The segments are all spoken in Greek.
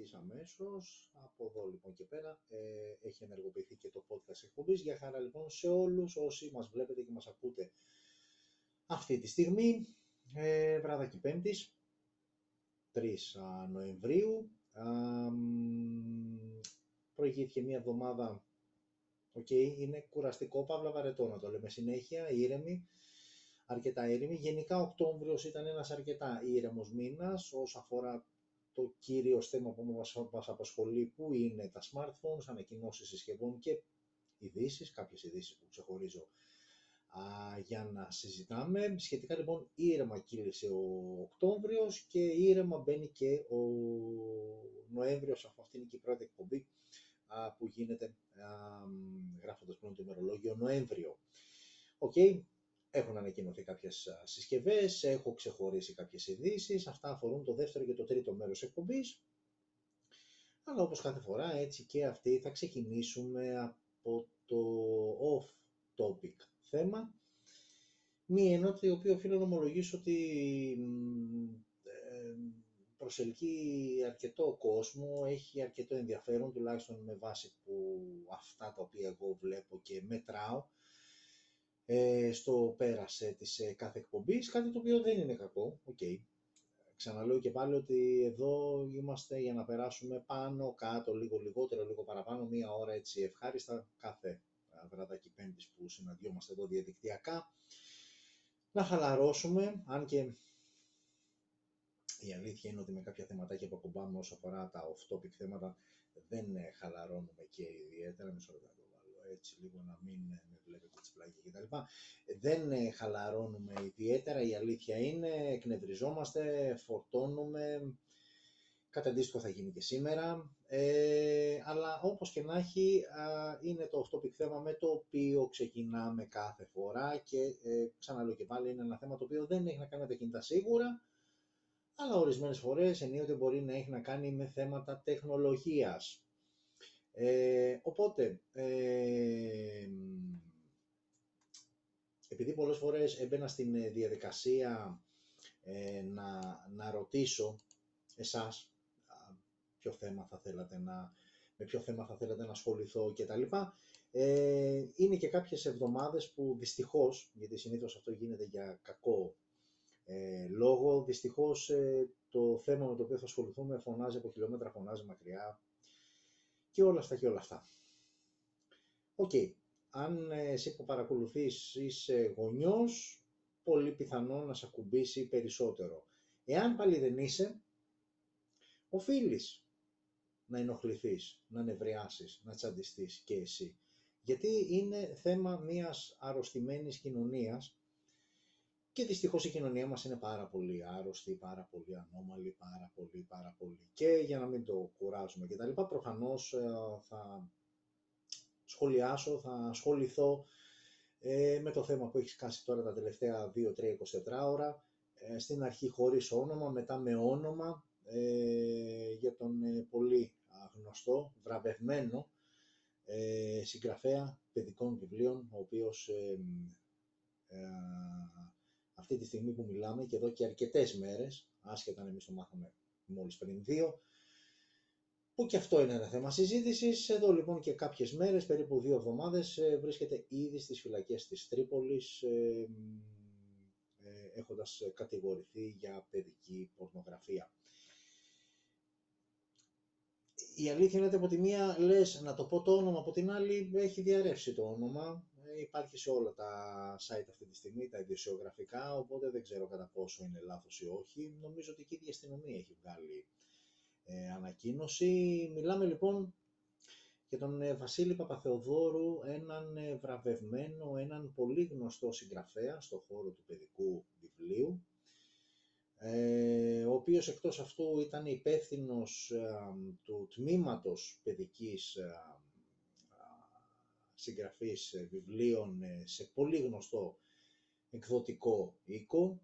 ευθύς αμέσως. Από εδώ λοιπόν και πέρα ε, έχει ενεργοποιηθεί και το podcast εκπομπής. Για χαρά λοιπόν σε όλους όσοι μας βλέπετε και μας ακούτε αυτή τη στιγμή. Ε, βραδάκι Πέμπτης, 3 Νοεμβρίου. προηγήθηκε μία εβδομάδα, οκ, είναι κουραστικό, παύλα βαρετό να το λέμε συνέχεια, ήρεμη αρκετά ήρεμη. Γενικά Οκτώβριος ήταν ένας αρκετά ήρεμος μήνας όσον αφορά το κύριο θέμα που μας απασχολεί που είναι τα smartphones, ανακοινώσεις συσκευών και ειδήσεις, κάποιες ειδήσεις που ξεχωρίζω α, για να συζητάμε. Σχετικά λοιπόν ήρεμα κύλησε ο Οκτώβριος και ήρεμα μπαίνει και ο Νοέμβριος, αφού αυτή είναι και η πρώτη εκπομπή α, που γίνεται α, γράφοντας πλέον το ημερολόγιο Νοέμβριο. OK, okay. Έχουν ανακοινωθεί κάποιες συσκευές, έχω ξεχωρίσει κάποιες ειδήσεις. αυτά αφορούν το δεύτερο και το τρίτο μέρος εκπομπής. Αλλά όπως κάθε φορά, έτσι και αυτή θα ξεκινήσουμε από το off-topic θέμα. Μία ενότητα η οποία οφείλω να ομολογήσω ότι ε, προσελκύει αρκετό κόσμο, έχει αρκετό ενδιαφέρον, τουλάχιστον με βάση που αυτά τα οποία εγώ βλέπω και μετράω ε, στο πέρας της ε, κάθε εκπομπής, κάτι το οποίο δεν είναι κακό, OK. Okay. Ξαναλέω και πάλι ότι εδώ είμαστε για να περάσουμε πάνω, κάτω, λίγο λιγότερο, λίγο παραπάνω, μία ώρα έτσι ευχάριστα κάθε βραδάκι πέμπτης που συναντιόμαστε εδώ διαδικτυακά. Να χαλαρώσουμε, αν και η αλήθεια είναι ότι με κάποια θεματάκια που ακουμπάμε όσο αφορά τα off-topic θέματα δεν χαλαρώνουμε και ιδιαίτερα, μισό λεπτό έτσι λίγο να μην με βλέπετε τις πλάγια κτλ. Δεν ε, χαλαρώνουμε ιδιαίτερα, η αλήθεια είναι, εκνευριζόμαστε, φορτώνουμε, κάτι αντίστοιχο θα γίνει και σήμερα, ε, αλλά όπως και να έχει είναι το αυτό θέμα με το οποίο ξεκινάμε κάθε φορά και ε, ξαναλέω και πάλι είναι ένα θέμα το οποίο δεν έχει να κάνει με τα κινητά σίγουρα, αλλά ορισμένες φορές ενίοτε μπορεί να έχει να κάνει με θέματα τεχνολογίας. Ε, οπότε, ε, επειδή πολλές φορές έμπαινα στην ε, διαδικασία ε, να, να ρωτήσω εσάς ποιο θέμα θα θέλατε να, με ποιο θέμα θα θέλατε να ασχοληθώ κτλ. Ε, είναι και κάποιες εβδομάδες που δυστυχώς, γιατί συνήθως αυτό γίνεται για κακό ε, λόγο, δυστυχώς το θέμα με το οποίο θα ασχοληθούμε φωνάζει από χιλιόμετρα, φωνάζει μακριά, και όλα αυτά και όλα αυτά. Οκ, αν εσύ που παρακολουθείς είσαι γονιός, πολύ πιθανό να σε ακουμπήσει περισσότερο. Εάν πάλι δεν είσαι, οφείλεις να ενοχληθείς, να νευριάσεις, να τσαντιστείς και εσύ. Γιατί είναι θέμα μιας αρρωστημένης κοινωνίας και δυστυχώς η κοινωνία μας είναι πάρα πολύ άρρωστη, πάρα πολύ ανώμαλη, πάρα πολύ, πάρα πολύ. Και για να μην το κουράζουμε και τα λοιπά, προφανώς ε, θα σχολιάσω, θα ασχοληθώ ε, με το θέμα που έχει σκάσει τώρα τα τελευταία 2-3-24 ώρα, ε, στην αρχή χωρίς όνομα, μετά με όνομα, για τον πολύ γνωστό, βραβευμένο συγγραφέα παιδικών βιβλίων, ο οποίος αυτή τη στιγμή που μιλάμε και εδώ και αρκετές μέρες, άσχετα αν εμείς το μάθαμε μόλις πριν δύο, που και αυτό είναι ένα θέμα συζήτησης. Εδώ λοιπόν και κάποιες μέρες, περίπου δύο εβδομάδες, ε, βρίσκεται ήδη στις φυλακές της Τρίπολης, ε, ε, έχοντας κατηγορηθεί για παιδική πορνογραφία. Η αλήθεια είναι ότι από τη μία λες να το πω το όνομα, από την άλλη έχει διαρρεύσει το όνομα. Ε, υπάρχει σε όλα τα site αυτή τη στιγμή, τα ιδιοσιογραφικά, οπότε δεν ξέρω κατά πόσο είναι λάθος ή όχι. Νομίζω ότι και η ίδια αστυνομία έχει βγάλει ε, ανακοίνωση. Μιλάμε λοιπόν για τον ε, Βασίλη Παπαθεοδόρου, έναν ε, βραβευμένο, έναν πολύ γνωστό συγγραφέα στο χώρο του παιδικού βιβλίου, ο οποίος εκτός αυτού ήταν υπεύθυνος του τμήματος παιδικής συγγραφής ε, βιβλίων ε, σε πολύ γνωστό εκδοτικό οίκο.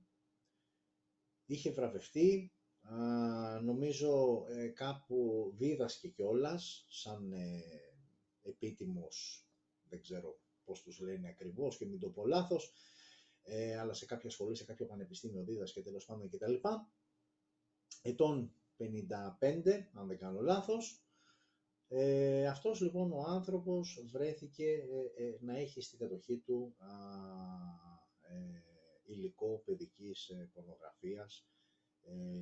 Είχε βραβευτεί, νομίζω ε, κάπου δίδασκε κιόλας σαν επίτιμος, δεν ξέρω πώς τους λένε ακριβώς και μην το πω λάθος, αλλά σε κάποια σχολή, σε κάποιο πανεπιστήμιο δίδασκε τέλος πάντων κτλ. Ετών 55, αν δεν κάνω λάθος. Ε, αυτός λοιπόν ο άνθρωπος βρέθηκε ε, ε, να έχει στην κατοχή του α, ε, υλικό παιδικής ε, πορνογραφίας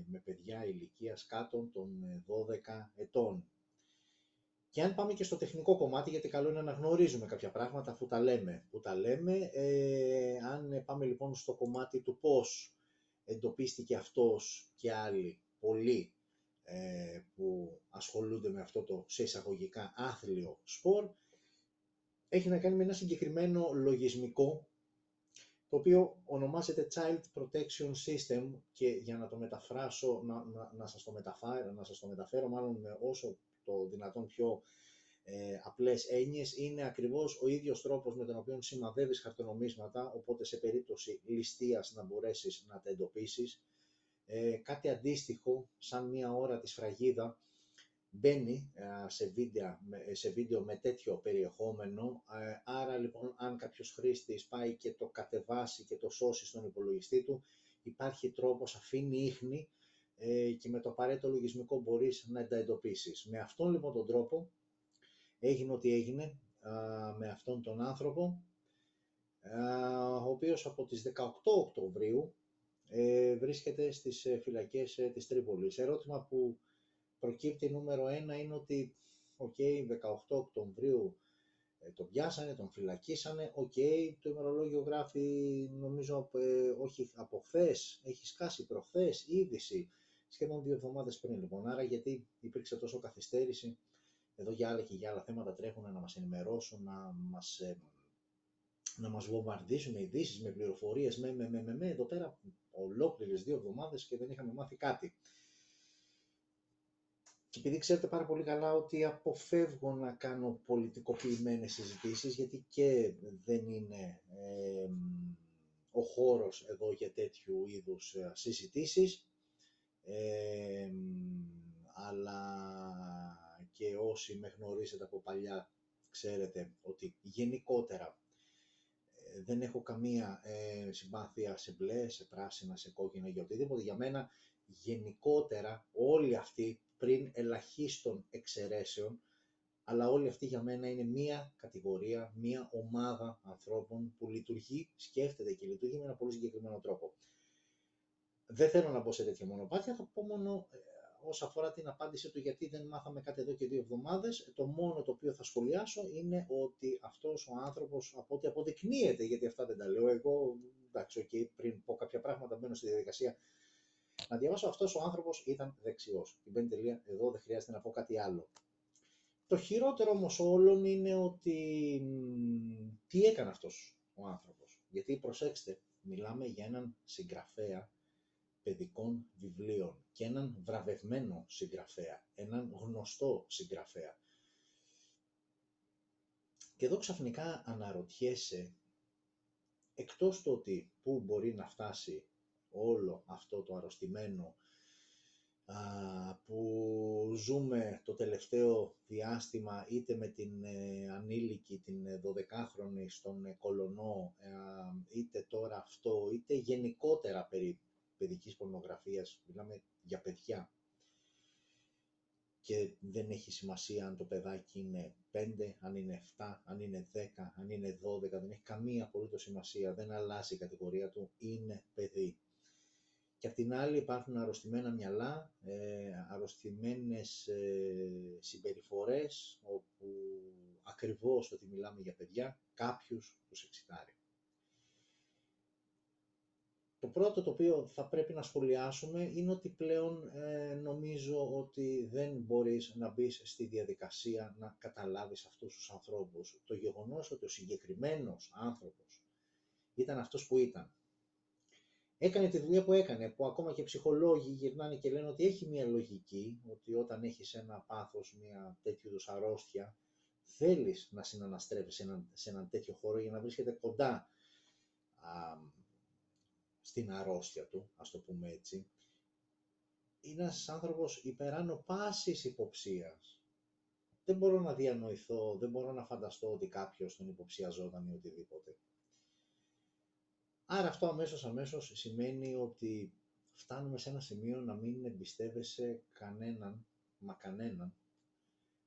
με παιδιά ηλικίας κάτω των 12 ετών. Και αν πάμε και στο τεχνικό κομμάτι, γιατί καλό είναι να γνωρίζουμε κάποια πράγματα αφού τα λέμε. Που τα λέμε, ε, αν πάμε λοιπόν στο κομμάτι του πώς εντοπίστηκε αυτός και άλλοι πολλοί ε, που ασχολούνται με αυτό το σε εισαγωγικά άθλιο σπορ, έχει να κάνει με ένα συγκεκριμένο λογισμικό, το οποίο ονομάζεται Child Protection System και για να το μεταφράσω, να, να, να σας το μεταφέρω, να σας το μεταφέρω μάλλον με όσο το δυνατόν πιο ε, απλές έννοιες, είναι ακριβώς ο ίδιος τρόπος με τον οποίο σημαδεύεις χαρτονομίσματα, οπότε σε περίπτωση ληστείας να μπορέσεις να τα εντοπίσεις. Ε, κάτι αντίστοιχο, σαν μία ώρα της φραγίδα, μπαίνει ε, σε, βίντεο, σε βίντεο με τέτοιο περιεχόμενο, ε, άρα λοιπόν αν κάποιος χρήστης πάει και το κατεβάσει και το σώσει στον υπολογιστή του, υπάρχει τρόπος, αφήνει ίχνη ε, και με το απαραίτητο λογισμικό μπορείς να τα εντοπίσεις. Με αυτόν λοιπόν τον τρόπο έγινε ό,τι έγινε με αυτόν τον άνθρωπο, ο οποίος από τις 18 Οκτωβρίου ε, βρίσκεται στις ε, φυλακές της Τρίπολης. Ερώτημα που προκύπτει νούμερο ένα είναι ότι, οκ, 18 Οκτωβρίου τον πιάσανε, τον φυλακίσανε, οκ, το ημερολόγιο γράφει, νομίζω, όχι από χθες, έχει σκάσει προχθές, είδηση, σχεδόν δύο εβδομάδες πριν λοιπόν. Άρα γιατί υπήρξε τόση καθυστέρηση, εδώ για άλλα και για άλλα θέματα τρέχουν να μας ενημερώσουν, να μας, ε, να μας βομβαρδίσουν με ειδήσεις, με πληροφορίες, με, με, με, με, με, εδώ πέρα ολόκληρες δύο εβδομάδες και δεν είχαμε μάθει κάτι. Και επειδή ξέρετε πάρα πολύ καλά ότι αποφεύγω να κάνω πολιτικοποιημένες συζητήσεις, γιατί και δεν είναι ε, ο χώρος εδώ για τέτοιου είδους ε, συζητήσεις, αλλά και όσοι με γνωρίζετε από παλιά ξέρετε ότι γενικότερα ε, δεν έχω καμία ε, συμπάθεια σε μπλε, σε πράσινα, σε κόκκινα για οτιδήποτε. Για μένα γενικότερα όλοι αυτοί πριν ελαχίστων εξαιρέσεων, αλλά όλοι αυτοί για μένα είναι μία κατηγορία, μία ομάδα ανθρώπων που λειτουργεί, σκέφτεται και λειτουργεί με ένα πολύ συγκεκριμένο τρόπο. Δεν θέλω να μπω σε τέτοια μονοπάτια, θα πω μόνο ε, όσον αφορά την απάντηση του γιατί δεν μάθαμε κάτι εδώ και δύο εβδομάδες, το μόνο το οποίο θα σχολιάσω είναι ότι αυτός ο άνθρωπος, από ό,τι αποδεικνύεται, γιατί αυτά δεν τα λέω εγώ, εντάξει, okay, πριν πω κάποια πράγματα μπαίνω στη διαδικασία να διαβάσω, αυτός ο άνθρωπος ήταν δεξιός. Την πέντε τελεία, εδώ δεν χρειάζεται να πω κάτι άλλο. Το χειρότερο όμως όλων είναι ότι τι έκανε αυτός ο άνθρωπος. Γιατί προσέξτε, μιλάμε για έναν συγγραφέα παιδικών βιβλίων και έναν βραβευμένο συγγραφέα, έναν γνωστό συγγραφέα. Και εδώ ξαφνικά αναρωτιέσαι, εκτός το ότι πού μπορεί να φτάσει όλο αυτό το αρρωστημένο που ζούμε το τελευταίο διάστημα είτε με την ε, ανήλικη, την 12χρονη στον Κολονό, είτε τώρα αυτό, είτε γενικότερα περί παιδικής πορνογραφίας, μιλάμε για παιδιά. Και δεν έχει σημασία αν το παιδάκι είναι 5, αν είναι 7, αν είναι 10, αν είναι 12, δεν έχει καμία απολύτως σημασία, δεν αλλάζει η κατηγορία του, είναι παιδί. Και απ' την άλλη υπάρχουν αρρωστημένα μυαλά, ε, αρρωστημένες ε, συμπεριφορές, όπου ακριβώς ότι μιλάμε για παιδιά, κάποιους τους εξητάρει. Το πρώτο το οποίο θα πρέπει να σχολιάσουμε είναι ότι πλέον ε, νομίζω ότι δεν μπορείς να μπεις στη διαδικασία να καταλάβεις αυτούς τους ανθρώπους. Το γεγονός ότι ο συγκεκριμένος άνθρωπος ήταν αυτός που ήταν. Έκανε τη δουλειά που έκανε, που ακόμα και ψυχολόγοι γυρνάνε και λένε ότι έχει μια λογική, ότι όταν έχεις ένα πάθος, μια τέτοιου είδους αρρώστια, θέλεις να συναναστρέφεις σε έναν, σε έναν τέτοιο χώρο για να βρίσκεται κοντά στην αρρώστια του, ας το πούμε έτσι, είναι ένας άνθρωπος υπεράνω πάσης υποψίας. Δεν μπορώ να διανοηθώ, δεν μπορώ να φανταστώ ότι κάποιος τον υποψιαζόταν ή οτιδήποτε. Άρα αυτό αμέσως αμέσως σημαίνει ότι φτάνουμε σε ένα σημείο να μην εμπιστεύεσαι κανέναν, μα κανέναν,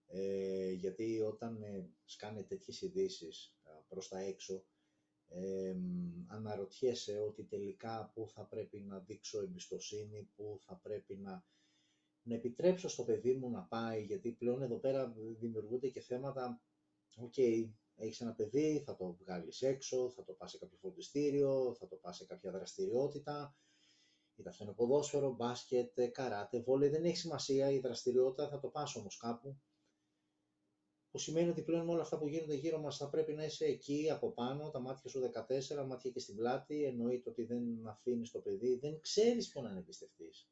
ε, γιατί όταν ε, σκάνε τέτοιες ειδήσεις ε, προς τα έξω, ε, αναρωτιέσαι ότι τελικά πού θα πρέπει να δείξω εμπιστοσύνη, πού θα πρέπει να, να επιτρέψω στο παιδί μου να πάει, γιατί πλέον εδώ πέρα δημιουργούνται και θέματα, OK, okay, έχεις ένα παιδί, θα το βγάλεις έξω, θα το πας σε κάποιο φροντιστήριο, θα το πας σε κάποια δραστηριότητα, είτε αυτό είναι ποδόσφαιρο, μπάσκετ, καράτε, βόλεϊ, δεν έχει σημασία η δραστηριότητα, θα το πας όμως κάπου που σημαίνει ότι πλέον με όλα αυτά που γίνονται γύρω μας θα πρέπει να είσαι εκεί από πάνω, τα μάτια σου 14, μάτια και στην πλάτη, εννοείται ότι δεν αφήνεις το παιδί, δεν ξέρεις ποιον να εμπιστευτείς.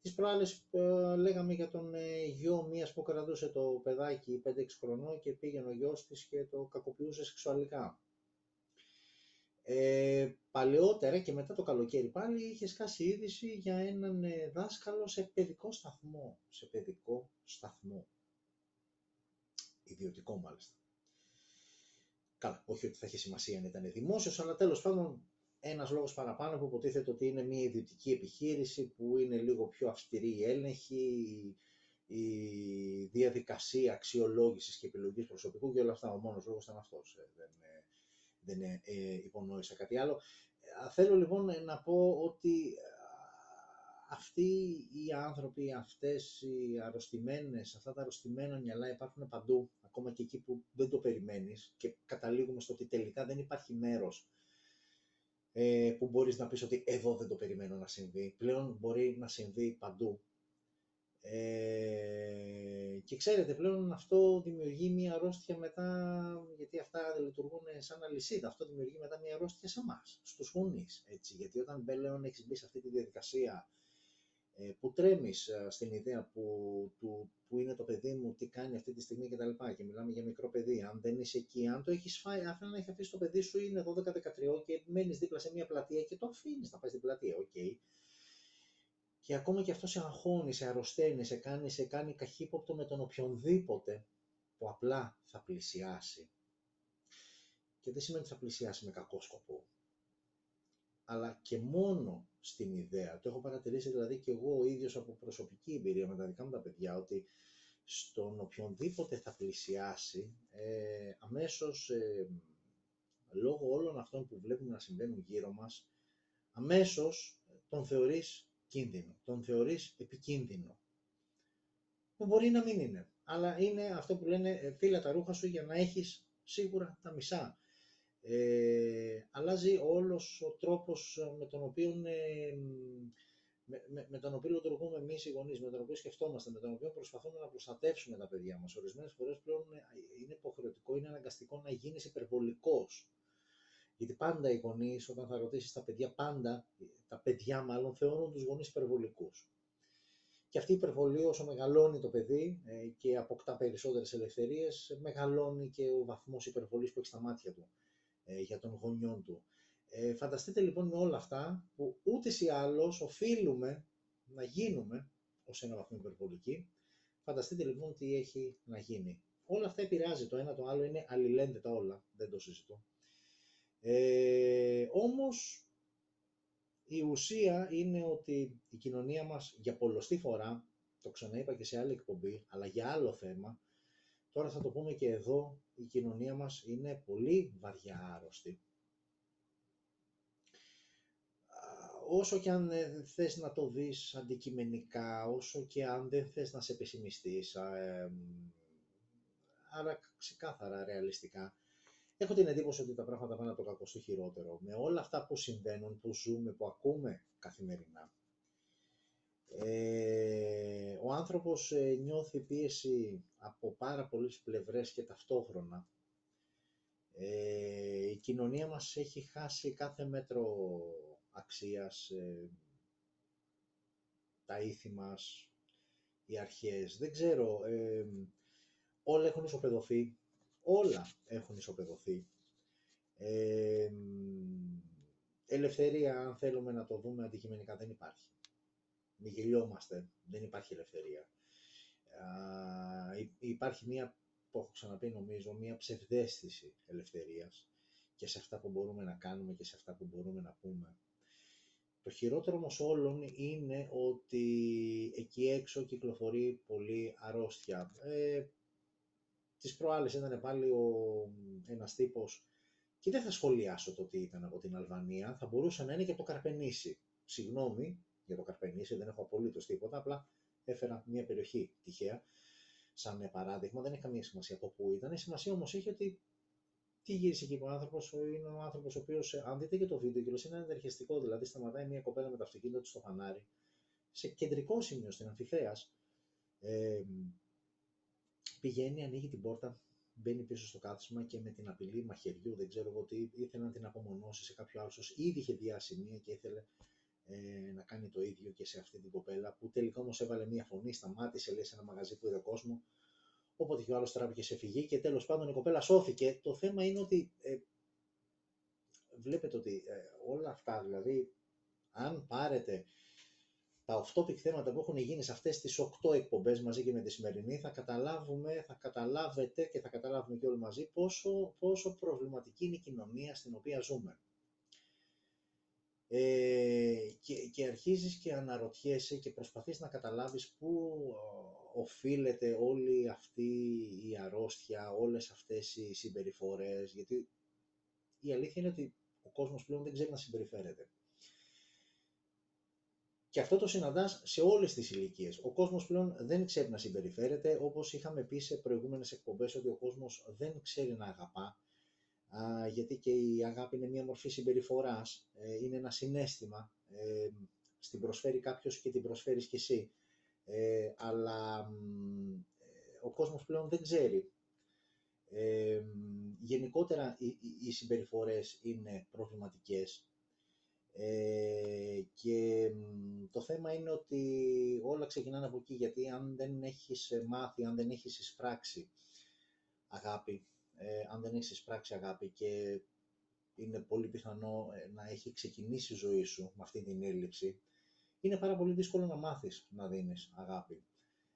Τις προάλλες ε, λέγαμε για τον ε, γιο μίας που κρατούσε το παιδάκι 5-6 χρονών και πήγαινε ο γιος της και το κακοποιούσε σεξουαλικά. Ε, παλαιότερα και μετά το καλοκαίρι πάλι είχε σκάσει είδηση για έναν ε, δάσκαλο σε παιδικό σταθμό. Σε παιδικό σταθμό ιδιωτικό μάλιστα. Καλά, όχι ότι θα έχει σημασία αν ήταν δημόσιος, αλλά τέλος πάντων ένας λόγος παραπάνω που υποτίθεται ότι είναι μια ιδιωτική επιχείρηση που είναι λίγο πιο αυστηρή η έλεγχη, η διαδικασία αξιολόγησης και επιλογής προσωπικού και όλα αυτά. Ο μόνος λόγος ήταν αυτός. Ε, δεν, ε, δεν ε, υπονόησα κάτι άλλο. Θέλω λοιπόν να πω ότι αυτοί οι άνθρωποι, αυτές οι αρρωστημένες, αυτά τα αρρωστημένα μυαλά υπάρχουν παντού, ακόμα και εκεί που δεν το περιμένεις και καταλήγουμε στο ότι τελικά δεν υπάρχει μέρος ε, που μπορείς να πεις ότι εδώ δεν το περιμένω να συμβεί. Πλέον μπορεί να συμβεί παντού. Ε, και ξέρετε, πλέον αυτό δημιουργεί μια αρρώστια μετά, γιατί αυτά λειτουργούν σαν αλυσίδα, αυτό δημιουργεί μετά μια αρρώστια σε εμάς, στους γονείς, έτσι, γιατί όταν πλέον έχεις μπει σε αυτή τη διαδικασία ε, που τρέμεις ε, στην ιδέα που, του, που είναι το παιδί μου, τι κάνει αυτή τη στιγμή κτλ. Και, και μιλάμε για μικρό παιδί. Αν δεν είσαι εκεί, αν το έχεις φάει, αφού να έχει αφήσει το παιδί σου είναι 12-13 και μένεις δίπλα σε μια πλατεία και το αφήνεις να πάει στην πλατεία, OK. Okay. Και ακόμα και αυτό σε αγχώνει, σε αρρωσταίνει, σε κάνει, σε κάνει καχύποπτο με τον οποιονδήποτε που απλά θα πλησιάσει. Και δεν σημαίνει ότι θα πλησιάσει με κακό σκοπό αλλά και μόνο στην ιδέα. Το έχω παρατηρήσει δηλαδή και εγώ ο ίδιος από προσωπική εμπειρία με τα δικά μου τα παιδιά, ότι στον οποιονδήποτε θα πλησιάσει, ε, αμέσως ε, λόγω όλων αυτών που βλέπουμε να συμβαίνουν γύρω μας, αμέσως τον θεωρείς κίνδυνο, τον θεωρείς επικίνδυνο. Που μπορεί να μην είναι, αλλά είναι αυτό που λένε ε, φύλλα τα ρούχα σου για να έχεις σίγουρα τα μισά ε, αλλάζει όλος ο τρόπος ε, με τον οποίο, ε, με, με, με, τον οποίο λειτουργούμε εμείς οι γονείς, με τον οποίο σκεφτόμαστε, με τον οποίο προσπαθούμε να προστατεύσουμε τα παιδιά μας. Ορισμένες φορές πλέον ε, είναι υποχρεωτικό, είναι αναγκαστικό να γίνεις υπερβολικός. Γιατί πάντα οι γονείς, όταν θα ρωτήσεις τα παιδιά, πάντα τα παιδιά μάλλον θεωρούν τους γονείς υπερβολικούς. Και αυτή η υπερβολή όσο μεγαλώνει το παιδί και αποκτά περισσότερες ελευθερίες, μεγαλώνει και ο βαθμός υπερβολής που έχει στα μάτια του. Ε, για των γονιών του. Ε, φανταστείτε λοιπόν με όλα αυτά που ούτες ή άλλως οφείλουμε να γίνουμε ως ένα βαθμό υπερβολική. Φανταστείτε λοιπόν τι έχει να γίνει. Όλα αυτά επηρεάζει το ένα το άλλο, είναι αλληλένδετα όλα, δεν το συζητώ. Ε, όμως η ουσία είναι ότι η κοινωνία μας για πολλωστή φορά, το ξαναείπα και σε άλλη εκπομπή, αλλά για άλλο θέμα, Τώρα θα το πούμε και εδώ, η κοινωνία μας είναι πολύ βαριά άρρωστη. Όσο και αν ε, θες να το δεις αντικειμενικά, όσο και αν δεν θες να σε πεσημιστείς, ε, άρα ξεκάθαρα ρεαλιστικά, έχω την εντύπωση ότι τα πράγματα πάνε από το κακό στο χειρότερο. Με όλα αυτά που συμβαίνουν, που ζούμε, που ακούμε καθημερινά, ε, ο άνθρωπος ε, νιώθει πίεση από πάρα πολλές πλευρές και ταυτόχρονα. Ε, η κοινωνία μας έχει χάσει κάθε μέτρο αξίας, ε, τα ήθη μας, οι αρχές. Δεν ξέρω, όλα έχουν ισοπεδωθεί, όλα έχουν ισοπεδωθεί. ελευθερία, αν θέλουμε να το δούμε αντικειμενικά, δεν υπάρχει μη γελιόμαστε, δεν υπάρχει ελευθερία. υπάρχει μία, που έχω ξαναπεί νομίζω, μία ψευδέστηση ελευθερίας και σε αυτά που μπορούμε να κάνουμε και σε αυτά που μπορούμε να πούμε. Το χειρότερο όμως όλων είναι ότι εκεί έξω κυκλοφορεί πολύ αρρώστια. Ε, τις προάλλες ήταν πάλι ο, ένας τύπος και δεν θα σχολιάσω το τι ήταν από την Αλβανία, θα μπορούσε να είναι και από το Καρπενήσι. Συγγνώμη για το Καρπενήσι, δεν έχω απολύτως τίποτα, απλά έφερα μια περιοχή τυχαία σαν παράδειγμα, δεν έχει καμία σημασία από πού ήταν. Η σημασία όμως έχει ότι τι γύρισε εκεί ο άνθρωπος, είναι ο άνθρωπος ο οποίος, αν δείτε και το βίντεο, κιόλα είναι ενδερχιστικό. Δηλαδή, σταματάει μια κοπέλα με το αυτοκίνητο του στο φανάρι, σε κεντρικό σημείο στην Αμφιθέα. Ε, πηγαίνει, ανοίγει την πόρτα, μπαίνει πίσω στο κάθισμα και με την απειλή μαχαιριού, δεν ξέρω εγώ τι, ήθελε να την απομονώσει σε κάποιο άλλο. Ήδη είχε διάσει μία και ήθελε ε, να κάνει το ίδιο και σε αυτή την κοπέλα, που τελικά όμως έβαλε μία φωνή, σταμάτησε, λέει, σε ένα μαγαζί που είδε κόσμος, Όποτε και ο άλλος τράβηκε σε φυγή και τέλος πάντων η κοπέλα σώθηκε. Το θέμα είναι ότι ε, βλέπετε ότι ε, όλα αυτά, δηλαδή, αν πάρετε τα off-topic θέματα που έχουν γίνει σε αυτές τις 8 εκπομπές μαζί και με τη σημερινή, θα καταλάβουμε, θα καταλάβετε και θα καταλάβουμε και όλοι μαζί πόσο, πόσο προβληματική είναι η κοινωνία στην οποία ζούμε. Ε, και, και αρχίζεις και αναρωτιέσαι και προσπαθείς να καταλάβεις πού οφείλεται όλη αυτή η αρρώστια, όλες αυτές οι συμπεριφορές, γιατί η αλήθεια είναι ότι ο κόσμος πλέον δεν ξέρει να συμπεριφέρεται. Και αυτό το συναντάς σε όλες τις ηλικίες. Ο κόσμος πλέον δεν ξέρει να συμπεριφέρεται, όπως είχαμε πει σε προηγούμενες εκπομπές, ότι ο κόσμος δεν ξέρει να αγαπά, γιατί και η αγάπη είναι μια μορφή συμπεριφοράς, ε, είναι ένα συνέστημα, ε, στην προσφέρει κάποιος και την προσφέρεις κι εσύ. Ε, αλλά ο κόσμος πλέον δεν ξέρει. γενικότερα οι, οι συμπεριφορές είναι προβληματικές και το θέμα είναι ότι όλα ξεκινάνε από εκεί γιατί αν δεν έχεις μάθει, αν δεν έχεις εισπράξει αγάπη ε, αν δεν έχεις εισπράξει αγάπη και είναι πολύ πιθανό ε, να έχει ξεκινήσει η ζωή σου με αυτή την έλλειψη, είναι πάρα πολύ δύσκολο να μάθεις να δίνεις αγάπη.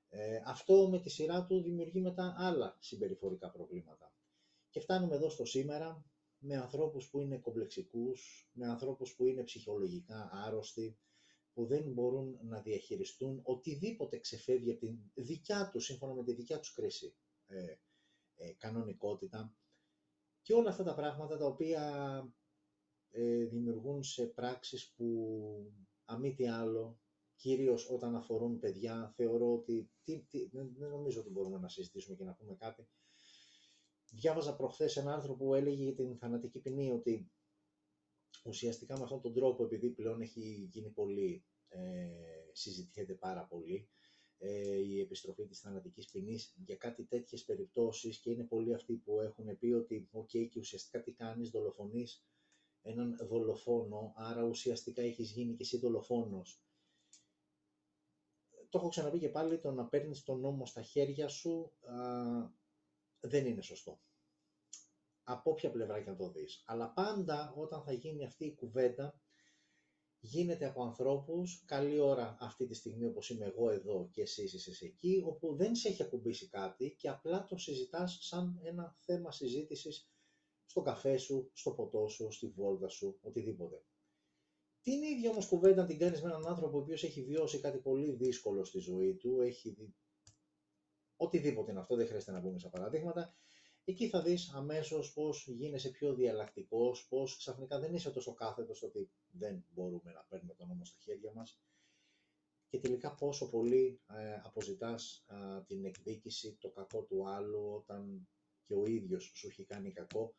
Ε, αυτό με τη σειρά του δημιουργεί μετά άλλα συμπεριφορικά προβλήματα. Και φτάνουμε εδώ στο σήμερα με ανθρώπους που είναι κομπλεξικούς, με ανθρώπους που είναι ψυχολογικά άρρωστοι, που δεν μπορούν να διαχειριστούν οτιδήποτε ξεφεύγει από την δικιά τους, σύμφωνα με τη δικιά τους κρίση ε, ε, κανονικότητα και όλα αυτά τα πράγματα τα οποία ε, δημιουργούν σε πράξεις που αμή τι άλλο, κυρίως όταν αφορούν παιδιά, θεωρώ ότι τι, τι, δεν, νομίζω ότι μπορούμε να συζητήσουμε και να πούμε κάτι. Διάβαζα προχθές ένα άρθρο που έλεγε για την θανατική ποινή ότι ουσιαστικά με αυτόν τον τρόπο, επειδή πλέον έχει γίνει πολύ, ε, συζητιέται πάρα πολύ, ε, η επιστροφή της θανατικής ποινής για κάτι τέτοιες περιπτώσεις και είναι πολλοί αυτοί που έχουν πει ότι ok και ουσιαστικά τι κάνεις, δολοφονείς έναν δολοφόνο, άρα ουσιαστικά έχεις γίνει και εσύ δολοφόνος. Το έχω ξαναπεί και πάλι, το να παίρνεις τον νόμο στα χέρια σου δεν είναι σωστό. Από όποια πλευρά και να το δεις. Αλλά πάντα όταν θα γίνει αυτή η κουβέντα, γίνεται από ανθρώπους, καλή ώρα αυτή τη στιγμή όπως είμαι εγώ εδώ και εσείς είσαι εκεί, όπου δεν σε έχει ακουμπήσει κάτι και απλά το συζητάς σαν ένα θέμα συζήτησης στο καφέ σου, στο ποτό σου, στη βόλτα σου, οτιδήποτε. Την ίδια όμως κουβέντα την κάνεις με έναν άνθρωπο ο οποίος έχει βιώσει κάτι πολύ δύσκολο στη ζωή του, έχει δει οτιδήποτε είναι αυτό, δεν χρειάζεται να πούμε σαν παραδείγματα, Εκεί θα δεις αμέσως πώς γίνεσαι πιο διαλλακτικός, πώς ξαφνικά δεν είσαι τόσο κάθετος ότι δεν μπορούμε να παίρνουμε τον νόμο στα χέρια μας και τελικά πόσο πολύ ε, αποζητάς την εκδίκηση, το κακό του άλλου όταν και ο ίδιος σου έχει κάνει κακό.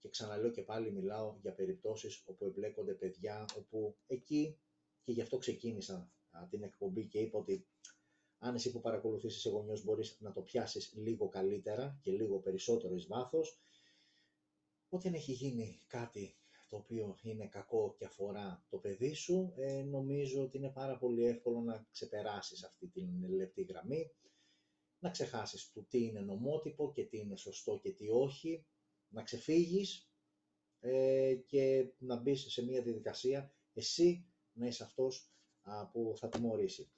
Και ξαναλέω και πάλι μιλάω για περιπτώσεις όπου εμπλέκονται παιδιά, όπου εκεί και γι' αυτό ξεκίνησα την εκπομπή και είπα ότι αν εσύ που παρακολουθείς είσαι γονιός μπορείς να το πιάσεις λίγο καλύτερα και λίγο περισσότερο εις βάθος, όταν έχει γίνει κάτι το οποίο είναι κακό και αφορά το παιδί σου, ε, νομίζω ότι είναι πάρα πολύ εύκολο να ξεπεράσεις αυτή την λεπτή γραμμή, να ξεχάσεις του τι είναι νομότυπο και τι είναι σωστό και τι όχι, να ξεφύγεις ε, και να μπεις σε μια διαδικασία εσύ να είσαι αυτός που θα τιμωρήσει.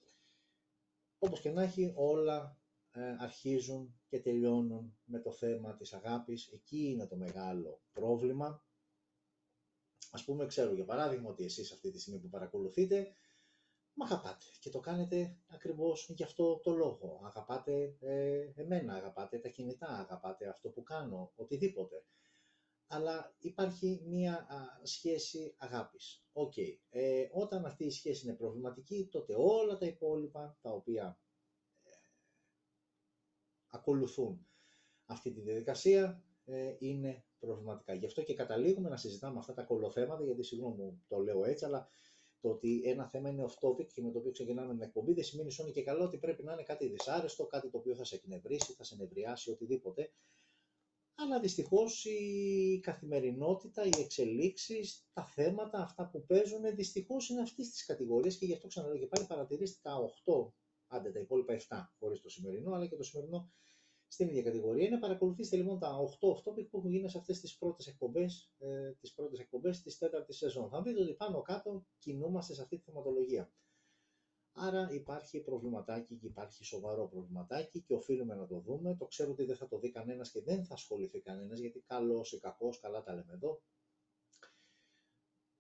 Όπως και να έχει, όλα ε, αρχίζουν και τελειώνουν με το θέμα της αγάπης. Εκεί είναι το μεγάλο πρόβλημα. Ας πούμε, ξέρω για παράδειγμα ότι εσείς αυτή τη στιγμή που παρακολουθείτε, με αγαπάτε και το κάνετε ακριβώς γι' αυτό το λόγο. Αγαπάτε ε, εμένα, αγαπάτε τα κινητά, αγαπάτε αυτό που κάνω, οτιδήποτε. Αλλά υπάρχει μία σχέση αγάπης. Οκ. Ε, όταν αυτή η σχέση είναι προβληματική, τότε όλα τα υπόλοιπα, τα οποία ε, ακολουθούν αυτή τη διαδικασία, ε, είναι προβληματικά. Γι' αυτό και καταλήγουμε να συζητάμε αυτά τα κολοθέματα, γιατί συγγνώμη το λέω έτσι, αλλά το ότι ένα θέμα είναι off topic και με το οποίο ξεκινάμε την εκπομπή δεν σημαίνει σώνει και καλό ότι πρέπει να είναι κάτι δυσάρεστο, κάτι το οποίο θα σε εκνευρίσει, θα σε νευριάσει, οτιδήποτε. Αλλά δυστυχώς η καθημερινότητα, οι εξελίξεις, τα θέματα, αυτά που παίζουν, δυστυχώς είναι αυτής της κατηγορίας και γι' αυτό ξαναλέω και πάλι παρατηρήστε τα 8, άντε τα υπόλοιπα 7 χωρίς το σημερινό, αλλά και το σημερινό στην ίδια κατηγορία. Είναι παρακολουθήστε λοιπόν τα 8 off topic που έχουν γίνει σε αυτές τις πρώτες εκπομπές, ε, τις πρώτες εκπομπές της τέταρτης σεζόν. Θα δείτε ότι πάνω κάτω κινούμαστε σε αυτή τη θεματολογία. Άρα υπάρχει προβληματάκι και υπάρχει σοβαρό προβληματάκι και οφείλουμε να το δούμε. Το ξέρω ότι δεν θα το δει κανένας και δεν θα ασχοληθεί κανένας γιατί καλός ή κακός, καλά τα λέμε εδώ.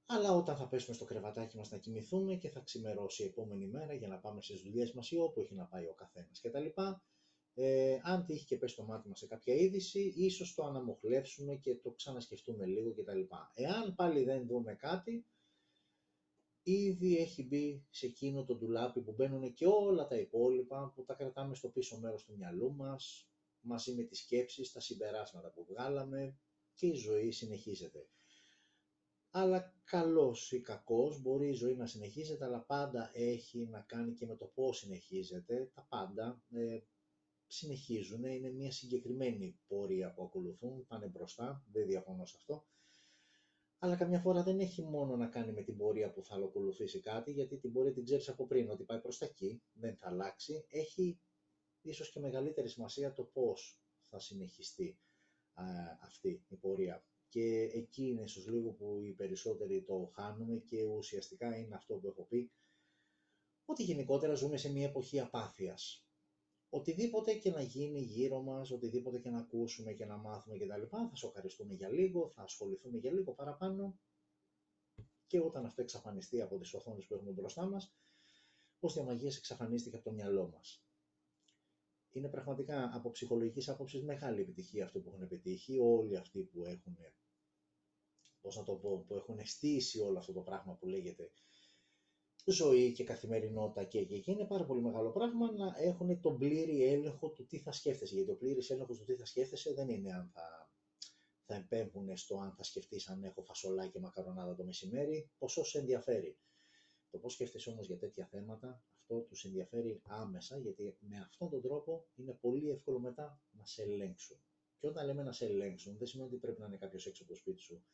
Αλλά όταν θα πέσουμε στο κρεβατάκι μας να κοιμηθούμε και θα ξημερώσει η επόμενη μέρα για να πάμε στις δουλειές μας ή όπου έχει να πάει ο καθένας κτλ. Ε, αν τύχει και πέσει το μάτι μας σε κάποια είδηση, ίσως το αναμοχλεύσουμε και το ξανασκεφτούμε λίγο κτλ. Εάν πάλι δεν δούμε κάτι, ήδη έχει μπει σε εκείνο το ντουλάπι που μπαίνουν και όλα τα υπόλοιπα που τα κρατάμε στο πίσω μέρος του μυαλού μας, μαζί με τις σκέψεις, τα συμπεράσματα που βγάλαμε και η ζωή συνεχίζεται. Αλλά καλός ή κακός μπορεί η ζωή να συνεχίζεται, αλλά πάντα έχει να κάνει και με το πώς συνεχίζεται, τα πάντα. Ε, συνεχίζουν, είναι μια συγκεκριμένη πορεία που ακολουθούν, πάνε μπροστά, δεν διαφωνώ σε αυτό. Αλλά καμιά φορά δεν έχει μόνο να κάνει με την πορεία που θα ακολουθήσει κάτι, γιατί την πορεία την ξέρεις από πριν, ότι πάει προς τα εκεί, δεν θα αλλάξει. Έχει ίσως και μεγαλύτερη σημασία το πώς θα συνεχιστεί α, αυτή η πορεία. Και εκεί είναι ίσως λίγο που οι περισσότεροι το χάνουμε και ουσιαστικά είναι αυτό που έχω πει, ότι γενικότερα ζούμε σε μια εποχή απάθειας οτιδήποτε και να γίνει γύρω μας, οτιδήποτε και να ακούσουμε και να μάθουμε κτλ. Θα σοκαριστούμε για λίγο, θα ασχοληθούμε για λίγο παραπάνω και όταν αυτό εξαφανιστεί από τις οθόνες που έχουμε μπροστά μας, ως διαμαγείας εξαφανίστηκε από το μυαλό μας. Είναι πραγματικά από ψυχολογικής άποψης μεγάλη επιτυχία αυτό που έχουν επιτύχει, όλοι αυτοί που έχουν, πώς να το πω, που έχουν στήσει όλο αυτό το πράγμα που λέγεται ζωή και καθημερινότητα και εκεί. είναι πάρα πολύ μεγάλο πράγμα να έχουν τον πλήρη έλεγχο του τι θα σκέφτεσαι. Γιατί ο πλήρης έλεγχος του τι θα σκέφτεσαι δεν είναι αν θα, θα επέμβουν στο αν θα σκεφτείς αν έχω φασολάκι και μακαρονάδα το μεσημέρι. Πόσο σε ενδιαφέρει. Το πώς σκέφτεσαι όμως για τέτοια θέματα, αυτό τους ενδιαφέρει άμεσα, γιατί με αυτόν τον τρόπο είναι πολύ εύκολο μετά να σε ελέγξουν. Και όταν λέμε να σε ελέγξουν, δεν σημαίνει ότι πρέπει να είναι κάποιος έξω από το σπίτι σου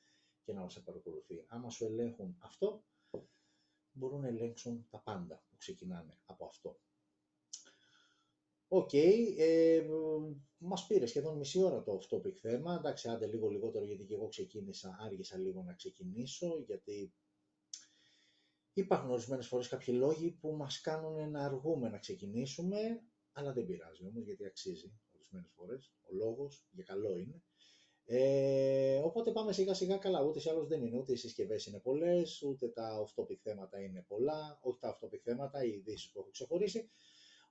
και να σε παρακολουθεί. Άμα σου ελέγχουν αυτό, μπορούν να ελέγξουν τα πάντα που ξεκινάνε από αυτό. OK, okay, ε, μας πήρε σχεδόν μισή ώρα το off-topic θέμα. Εντάξει, άντε λίγο λιγότερο γιατί και εγώ ξεκίνησα, άργησα λίγο να ξεκινήσω, γιατί υπάρχουν ορισμένες φορές κάποιοι λόγοι που μας κάνουν να αργούμε να ξεκινήσουμε, αλλά δεν πειράζει όμως γιατί αξίζει ορισμένες φορές. Ο λόγος για καλό είναι. Ε, οπότε πάμε σιγά σιγά καλά, ούτε σε άλλος δεν είναι, ούτε οι συσκευές είναι πολλές, ούτε τα off-topic θέματα είναι πολλά, όχι τα off-topic θέματα, οι ειδήσεις που έχω ξεχωρίσει.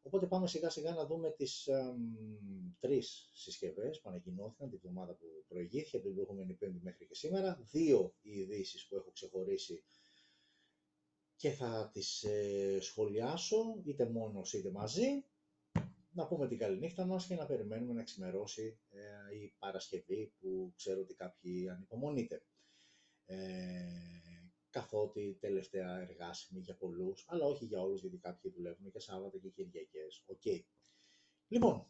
Οπότε πάμε σιγά σιγά να δούμε τις ε, τρεις συσκευές που ανακοινώθηκαν την εβδομάδα που προηγήθηκε, από την προηγούμενη πέμπτη μέχρι και σήμερα. Δύο οι ειδήσεις που έχω ξεχωρίσει και θα τις ε, σχολιάσω, είτε μόνος είτε μαζί να πούμε την καλή νύχτα μας και να περιμένουμε να ξημερώσει ε, η Παρασκευή που ξέρω ότι κάποιοι ανυπομονείτε. Ε, καθότι τελευταία εργάσιμη για πολλούς, αλλά όχι για όλους γιατί κάποιοι δουλεύουν και Σάββατα και Κυριακές. OK. Okay. Λοιπόν,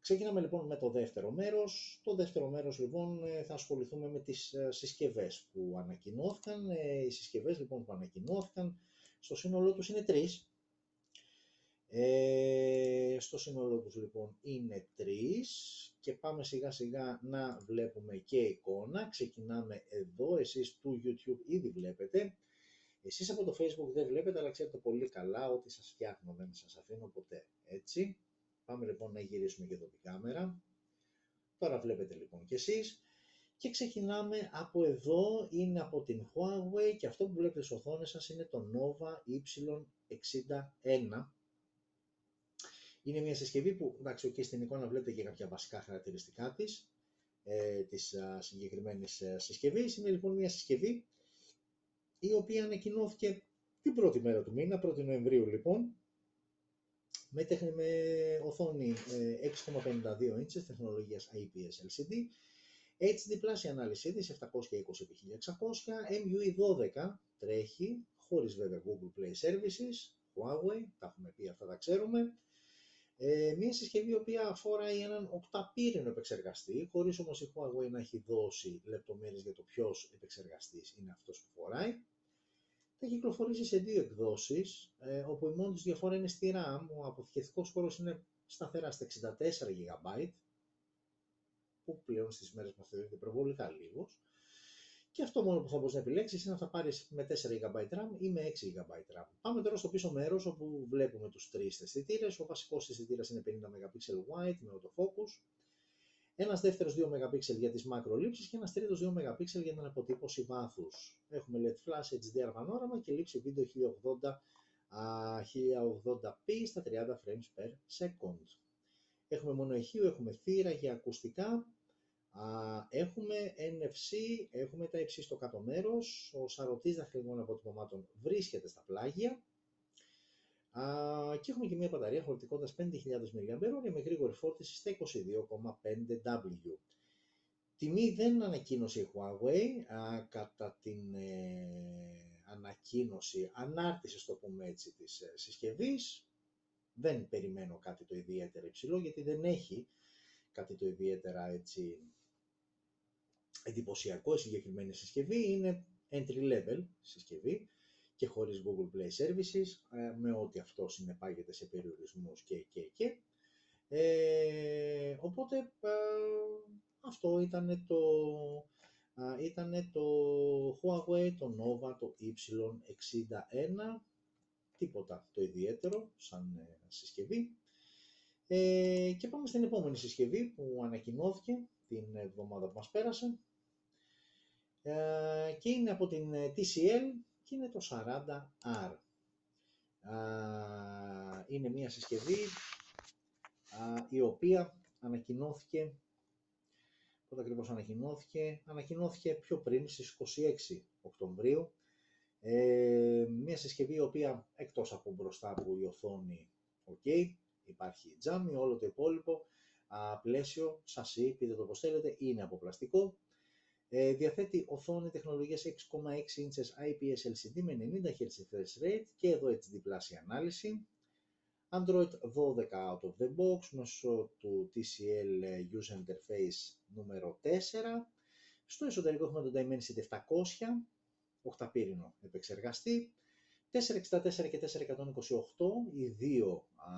ξεκινάμε λοιπόν με το δεύτερο μέρος. Το δεύτερο μέρος λοιπόν ε, θα ασχοληθούμε με τις ε, συσκευές που ανακοινώθηκαν. Οι συσκευές λοιπόν που ανακοινώθηκαν στο σύνολό τους είναι τρεις. Ε, στο σύνολό τους λοιπόν είναι τρεις και πάμε σιγά σιγά να βλέπουμε και εικόνα. Ξεκινάμε εδώ, εσείς του YouTube ήδη βλέπετε. Εσείς από το Facebook δεν βλέπετε, αλλά ξέρετε πολύ καλά ότι σας φτιάχνω, δεν σας αφήνω ποτέ. Έτσι. Πάμε λοιπόν να γυρίσουμε και εδώ την κάμερα. Τώρα βλέπετε λοιπόν και εσείς. Και ξεκινάμε από εδώ, είναι από την Huawei και αυτό που βλέπετε στις οθόνες σας είναι το Nova Y61. Είναι μια συσκευή που, εντάξει, και στην εικόνα βλέπετε και κάποια βασικά χαρακτηριστικά της, ε, της α, συγκεκριμένης ε, συσκευής. Είναι λοιπόν μια συσκευή η οποία ανακοινώθηκε την πρώτη μέρα του μήνα, 1η Νοεμβρίου λοιπόν, με, με οθόνη 6,52 ες, inches τεχνολογίας IPS LCD, HD Plus η ανάλυση της 720x1600, MUI 12 τρέχει, χωρίς βέβαια Google Play Services, Huawei, τα έχουμε πει αυτά τα ξέρουμε, ε, μια συσκευή η οποία αφορά έναν οκταπύρινο επεξεργαστή, χωρίς όμως η Huawei να έχει δώσει λεπτομέρειες για το ποιος επεξεργαστής είναι αυτός που φοράει. Θα κυκλοφορήσει σε δύο εκδόσεις, ε, όπου η μόνη της διαφορά είναι στη RAM, ο αποθηκευτικός χώρος είναι σταθερά στα 64 GB, που πλέον στις μέρες μας θεωρείται υπερβολικά λίγος. Και αυτό μόνο που θα μπορείς να επιλέξεις είναι να θα πάρεις με 4 GB RAM ή με 6 GB RAM. Πάμε τώρα στο πίσω μέρος όπου βλέπουμε τους τρεις αισθητήρες. Ο βασικός αισθητήρας είναι 50 MP wide με autofocus. Ένας δεύτερος 2 MP για τις μακρολήψεις και ένας τρίτος 2 MP για την αποτύπωση βάθους. Έχουμε LED flash HDR πανόραμα και λήψη βίντεο 1080 1080p στα 30 frames per second. Έχουμε μόνο ηχείο, έχουμε θύρα για ακουστικά, έχουμε NFC, έχουμε τα υψί στο κάτω μέρος, ο σαρωτής δαχτυλικών αποτυπωμάτων βρίσκεται στα πλάγια και έχουμε και μια μπαταρία χωρητικότητας 5.000 mAh με γρήγορη φόρτιση στα 22,5W. Τιμή δεν ανακοίνωσε η Huawei κατά την ε, ανακοίνωση, ανάρτησης το πούμε έτσι της ε, συσκευής. Δεν περιμένω κάτι το ιδιαίτερα υψηλό γιατί δεν έχει κάτι το ιδιαίτερα έτσι εντυπωσιακό η συγκεκριμένη συσκευή, είναι entry level συσκευή και χωρίς Google Play Services, ε, με ό,τι αυτό συνεπάγεται σε περιορισμούς και και και. Ε, οπότε ε, αυτό ήταν το, ήταν το Huawei, το Nova, το Y61, τίποτα το ιδιαίτερο σαν ε, συσκευή. Ε, και πάμε στην επόμενη συσκευή που ανακοινώθηκε την εβδομάδα που μας πέρασε, ε, και είναι από την ε, TCL και είναι το 40R. Είναι μια συσκευή η οποία ανακοινώθηκε, πότε ακριβώς ανακοινώθηκε, ανακοινώθηκε πιο πριν στις 26 Οκτωβρίου. Ε, μια συσκευή η οποία εκτός από μπροστά από η οθόνη ok, υπάρχει τζάμι, όλο το υπόλοιπο α, πλαίσιο, σασί, πείτε το πως θέλετε, είναι από πλαστικό, ε, διαθέτει οθόνη τεχνολογίας 6,6 inches IPS LCD με 90 Hz refresh rate και εδώ HD Plus ανάλυση. Android 12 out of the box μέσω του TCL User Interface νούμερο 4. Στο εσωτερικό έχουμε το Dimensity 700, οχταπύρινο επεξεργαστή, 464 και 428, οι δύο α,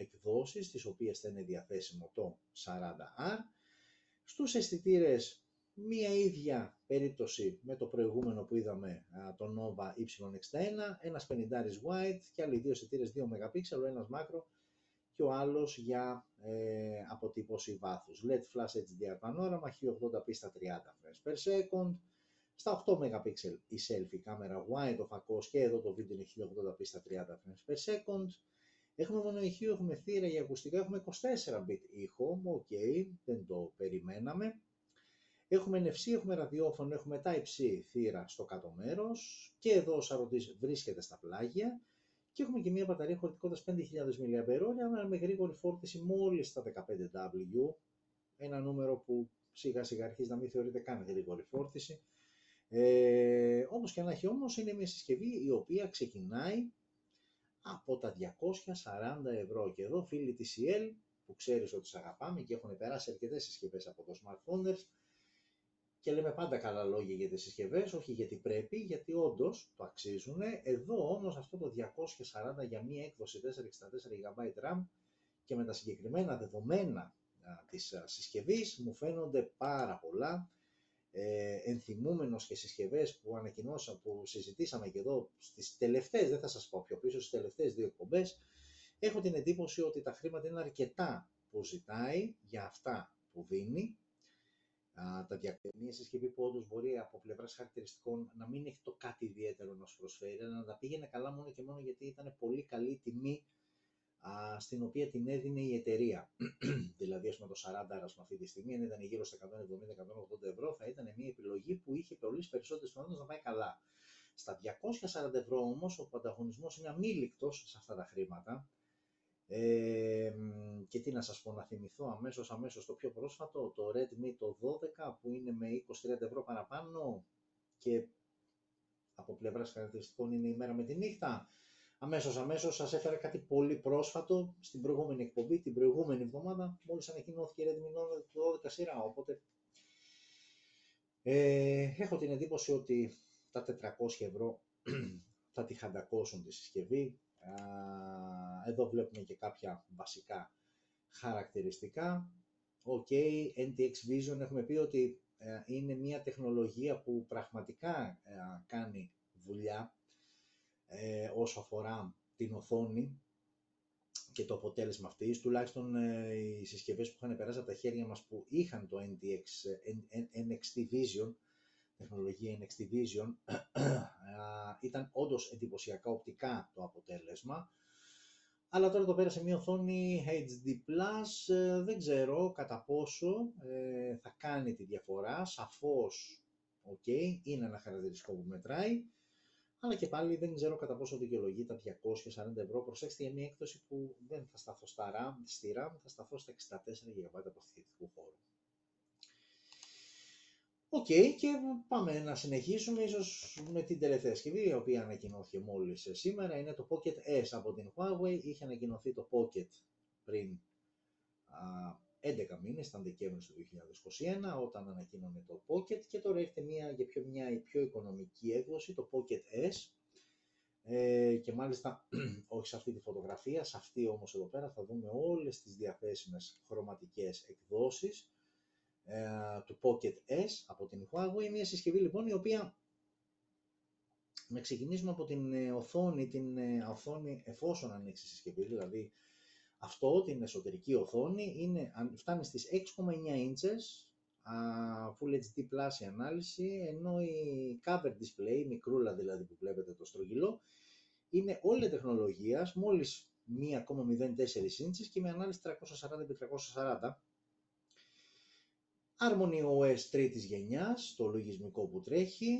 εκδόσεις, τις οποίες θα είναι διαθέσιμο το 40R. Στους αισθητήρες μία ίδια περίπτωση με το προηγούμενο που είδαμε, το Nova Y61, ένας 50 wide και άλλοι δύο αισθητήρες 2 MP, ο ένας μάκρο και ο άλλος για ε, αποτύπωση βάθους. LED Flash HDR πανόραμα, 1080p στα 30 frames per second, στα 8 MP η selfie κάμερα wide ο φακός και εδώ το βίντεο είναι 1080p στα 30 frames per second. Έχουμε μόνο ηχείο, έχουμε θύρα για ακουστικά, έχουμε 24 bit ήχο, ok, δεν το περιμέναμε. Έχουμε NFC, έχουμε ραδιόφωνο, έχουμε Type-C θύρα στο κάτω μέρος και εδώ ο σαρωτής βρίσκεται στα πλάγια και έχουμε και μια μπαταρία χωρητικότητας 5.000 mAh με γρήγορη φόρτιση μόλις στα 15W, ένα νούμερο που σιγά σιγά αρχίζει να μην θεωρείται καν γρήγορη φόρτιση. Ε, όπως και να έχει όμως είναι μια συσκευή η οποία ξεκινάει από τα 240 ευρώ και εδώ φίλοι της CL που ξέρεις ότι σε αγαπάμε και έχουν περάσει αρκετές συσκευές από το smartphone και λέμε πάντα καλά λόγια για τις συσκευές, όχι γιατί πρέπει, γιατί όντως το αξίζουν. Εδώ όμως αυτό το 240 για μία έκδοση 464 GB RAM και με τα συγκεκριμένα δεδομένα της συσκευής μου φαίνονται πάρα πολλά. Ε, ενθυμούμενος και συσκευές που ανακοινώσα, που συζητήσαμε και εδώ στις τελευταίες, δεν θα σας πω πιο πίσω, στις τελευταίες δύο εκπομπές, έχω την εντύπωση ότι τα χρήματα είναι αρκετά που ζητάει για αυτά που δίνει τα μια συσκευή που όντως μπορεί από πλευράς χαρακτηριστικών να μην έχει το κάτι ιδιαίτερο να σου προσφέρει, αλλά να τα πήγαινε καλά μόνο και μόνο γιατί ήταν πολύ καλή η τιμή α, στην οποία την έδινε η εταιρεία. δηλαδή, ας πούμε, το 40 πούμε, αυτή τη στιγμή, αν ήταν γύρω στα 170-180 ευρώ, θα ήταν μια επιλογή που είχε πολύ περισσότερες πιθανότητες να πάει καλά. Στα 240 ευρώ όμως, ο ανταγωνισμό είναι αμήλικτος σε αυτά τα χρήματα. Ε, και τι να σας πω, να θυμηθώ αμέσως, αμέσως το πιο πρόσφατο, το Redmi το 12 που είναι με 20-30 ευρώ παραπάνω και από πλευράς χαρακτηριστικών είναι η μέρα με τη νύχτα. Αμέσως, αμέσως σας έφερα κάτι πολύ πρόσφατο στην προηγούμενη εκπομπή, την προηγούμενη εβδομάδα, μόλις ανακοινώθηκε η Redmi Note το 12 σειρά, οπότε ε, έχω την εντύπωση ότι τα 400 ευρώ θα τη χαντακώσουν τη συσκευή, εδώ βλέπουμε και κάποια βασικά χαρακτηριστικά. Ok, NTX Vision έχουμε πει ότι ε, είναι μια τεχνολογία που πραγματικά ε, κάνει δουλειά ε, όσο αφορά την οθόνη και το αποτέλεσμα αυτής, τουλάχιστον οι συσκευές που είχαν περάσει από τα χέρια μας που είχαν το NTX, NXT Vision, τεχνολογία NXT Vision, ήταν όντως εντυπωσιακά οπτικά το αποτέλεσμα. Αλλά τώρα το πέρασε μια οθόνη HD+, ε, δεν ξέρω κατά πόσο ε, θα κάνει τη διαφορά, σαφώς, ok, είναι ένα χαρακτηριστικό που μετράει, αλλά και πάλι δεν ξέρω κατά πόσο δικαιολογεί τα 240 ευρώ. Προσέξτε για μια έκδοση που δεν θα σταθώ στα RAM, στη RAM, θα σταθώ στα 64 GB αποθηκευτικού χώρου. Οκ, και πάμε να συνεχίσουμε ίσως με την τελευταία συσκευή, η οποία ανακοινώθηκε μόλις σήμερα, είναι το Pocket S από την Huawei. Είχε ανακοινωθεί το Pocket πριν α, 11 μήνες, ήταν Δεκέμβριο του 2021, όταν ανακοίνωνε το Pocket. Και τώρα έρχεται μια, για πιο, μια πιο οικονομική έκδοση, το Pocket S, ε, και μάλιστα όχι σε αυτή τη φωτογραφία, σε αυτή όμως εδώ πέρα θα δούμε όλες τις διαθέσιμες χρωματικές εκδόσεις. ε, του Pocket S από την Huawei, μια συσκευή λοιπόν η οποία να ξεκινήσουμε από την ε, οθόνη, την ε, οθόνη εφόσον ανοίξει η συσκευή, δηλαδή αυτό, την εσωτερική οθόνη, είναι, φτάνει στις 6,9 inches, Full HD Plus η ανάλυση, ενώ η cover display, η μικρούλα δηλαδή που βλέπετε το στρογγυλό, είναι όλη τεχνολογίας, μόλις 1,04 inches και με ανάλυση 340x340, Harmony OS τρίτης γενιάς, το λογισμικό που τρέχει,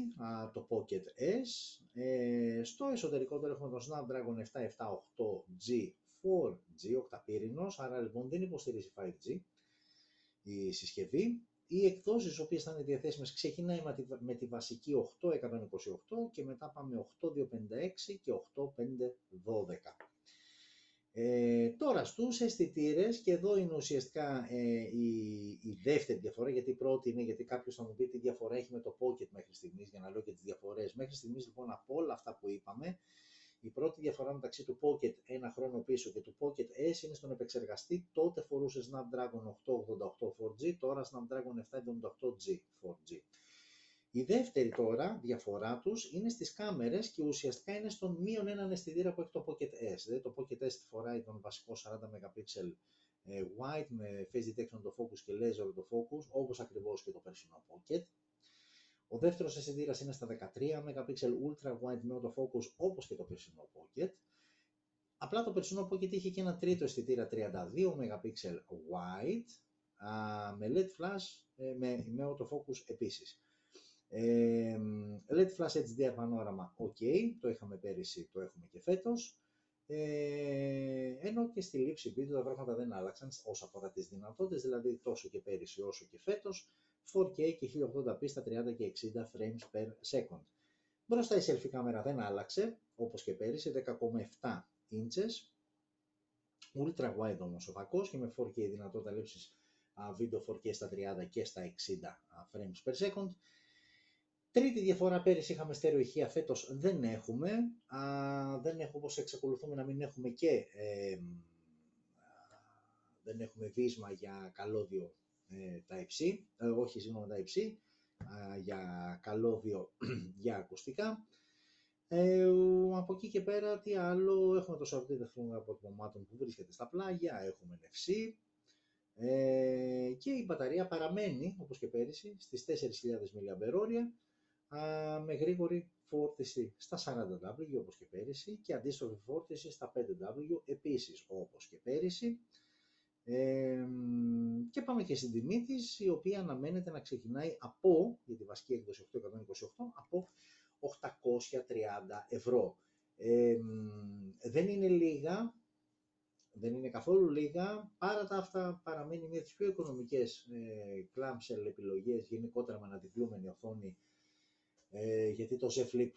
το Pocket S. Ε, στο εσωτερικό τώρα έχουμε το Snapdragon 778G 4G, οκταπύρινος, άρα λοιπόν δεν υποστηρίζει 5G η συσκευή. Οι εκδόσεις, οι οποίες θα είναι διαθέσιμες, ξεκινάει με τη βασική 8128 και μετά πάμε 8256 και 8512. Ε, τώρα στους αισθητήρες και εδώ είναι ουσιαστικά ε, η, η, δεύτερη διαφορά, γιατί η πρώτη είναι γιατί κάποιος θα μου πει τι διαφορά έχει με το Pocket μέχρι στιγμής, για να λέω και τις διαφορές. Μέχρι στιγμής λοιπόν από όλα αυτά που είπαμε, η πρώτη διαφορά μεταξύ του Pocket ένα χρόνο πίσω και του Pocket S είναι στον επεξεργαστή. Τότε φορούσε Snapdragon 888 4G, τώρα Snapdragon 778G 4G. Η δεύτερη τώρα διαφορά τους είναι στις κάμερες και ουσιαστικά είναι στον μείον έναν αισθητήρα που έχει το Pocket S. Δηλαδή το Pocket S φοράει τον βασικό 40 MP ε, wide με face detection το focus και laser το focus, όπως ακριβώς και το περσινό Pocket. Ο δεύτερος αισθητήρας είναι στα 13 MP ultra wide με autofocus όπως και το περσινό Pocket. Απλά το περσινό Pocket είχε και ένα τρίτο αισθητήρα 32 MP wide με LED flash ε, με, με autofocus επίσης. Ε, LED Flash HDR πανόραμα, ok, το είχαμε πέρυσι, το έχουμε και φέτος. Ε, ενώ και στη λήψη βίντεο τα πράγματα δεν άλλαξαν όσο αφορά τις δυνατότητες, δηλαδή τόσο και πέρυσι όσο και φέτος, 4K και 1080p στα 30 και 60 frames per second. Μπροστά η selfie κάμερα δεν άλλαξε, όπως και πέρυσι, 10,7 inches, ultra wide όμως ο φακός και με 4K δυνατότητα λήψης βίντεο 4K στα 30 και στα 60 frames per second. Τρίτη διαφορά, πέρυσι είχαμε στερεοηχεία, φέτος δεν έχουμε. Α, δεν έχουμε όπως εξακολουθούμε να μην έχουμε και ε, δεν έχουμε βίσμα για καλώδιο ε, τα υψί, ε, όχι συγγνώμη τα υψί, για καλώδιο για ακουστικά. Ε, από εκεί και πέρα, τι άλλο, έχουμε το σαρτί τεχνολογία αποτυπωμάτων που βρίσκεται στα πλάγια, έχουμε νευσί, Ε, και η μπαταρία παραμένει, όπως και πέρυσι, στις 4.000 mAh με γρήγορη φόρτιση στα 40W όπως και πέρυσι και αντίστροφη φόρτιση στα 5W επίσης όπως και πέρυσι. Ε, και πάμε και στην τιμή της, η οποία αναμένεται να ξεκινάει από, για τη βασική έκδοση 828, από 830 ευρώ. Ε, δεν είναι λίγα, δεν είναι καθόλου λίγα, παρά τα αυτά παραμένει μια από τις πιο οικονομικές ε, clamshell επιλογές γενικότερα με αναδιπλούμενη οθόνη ε, γιατί το Z Flip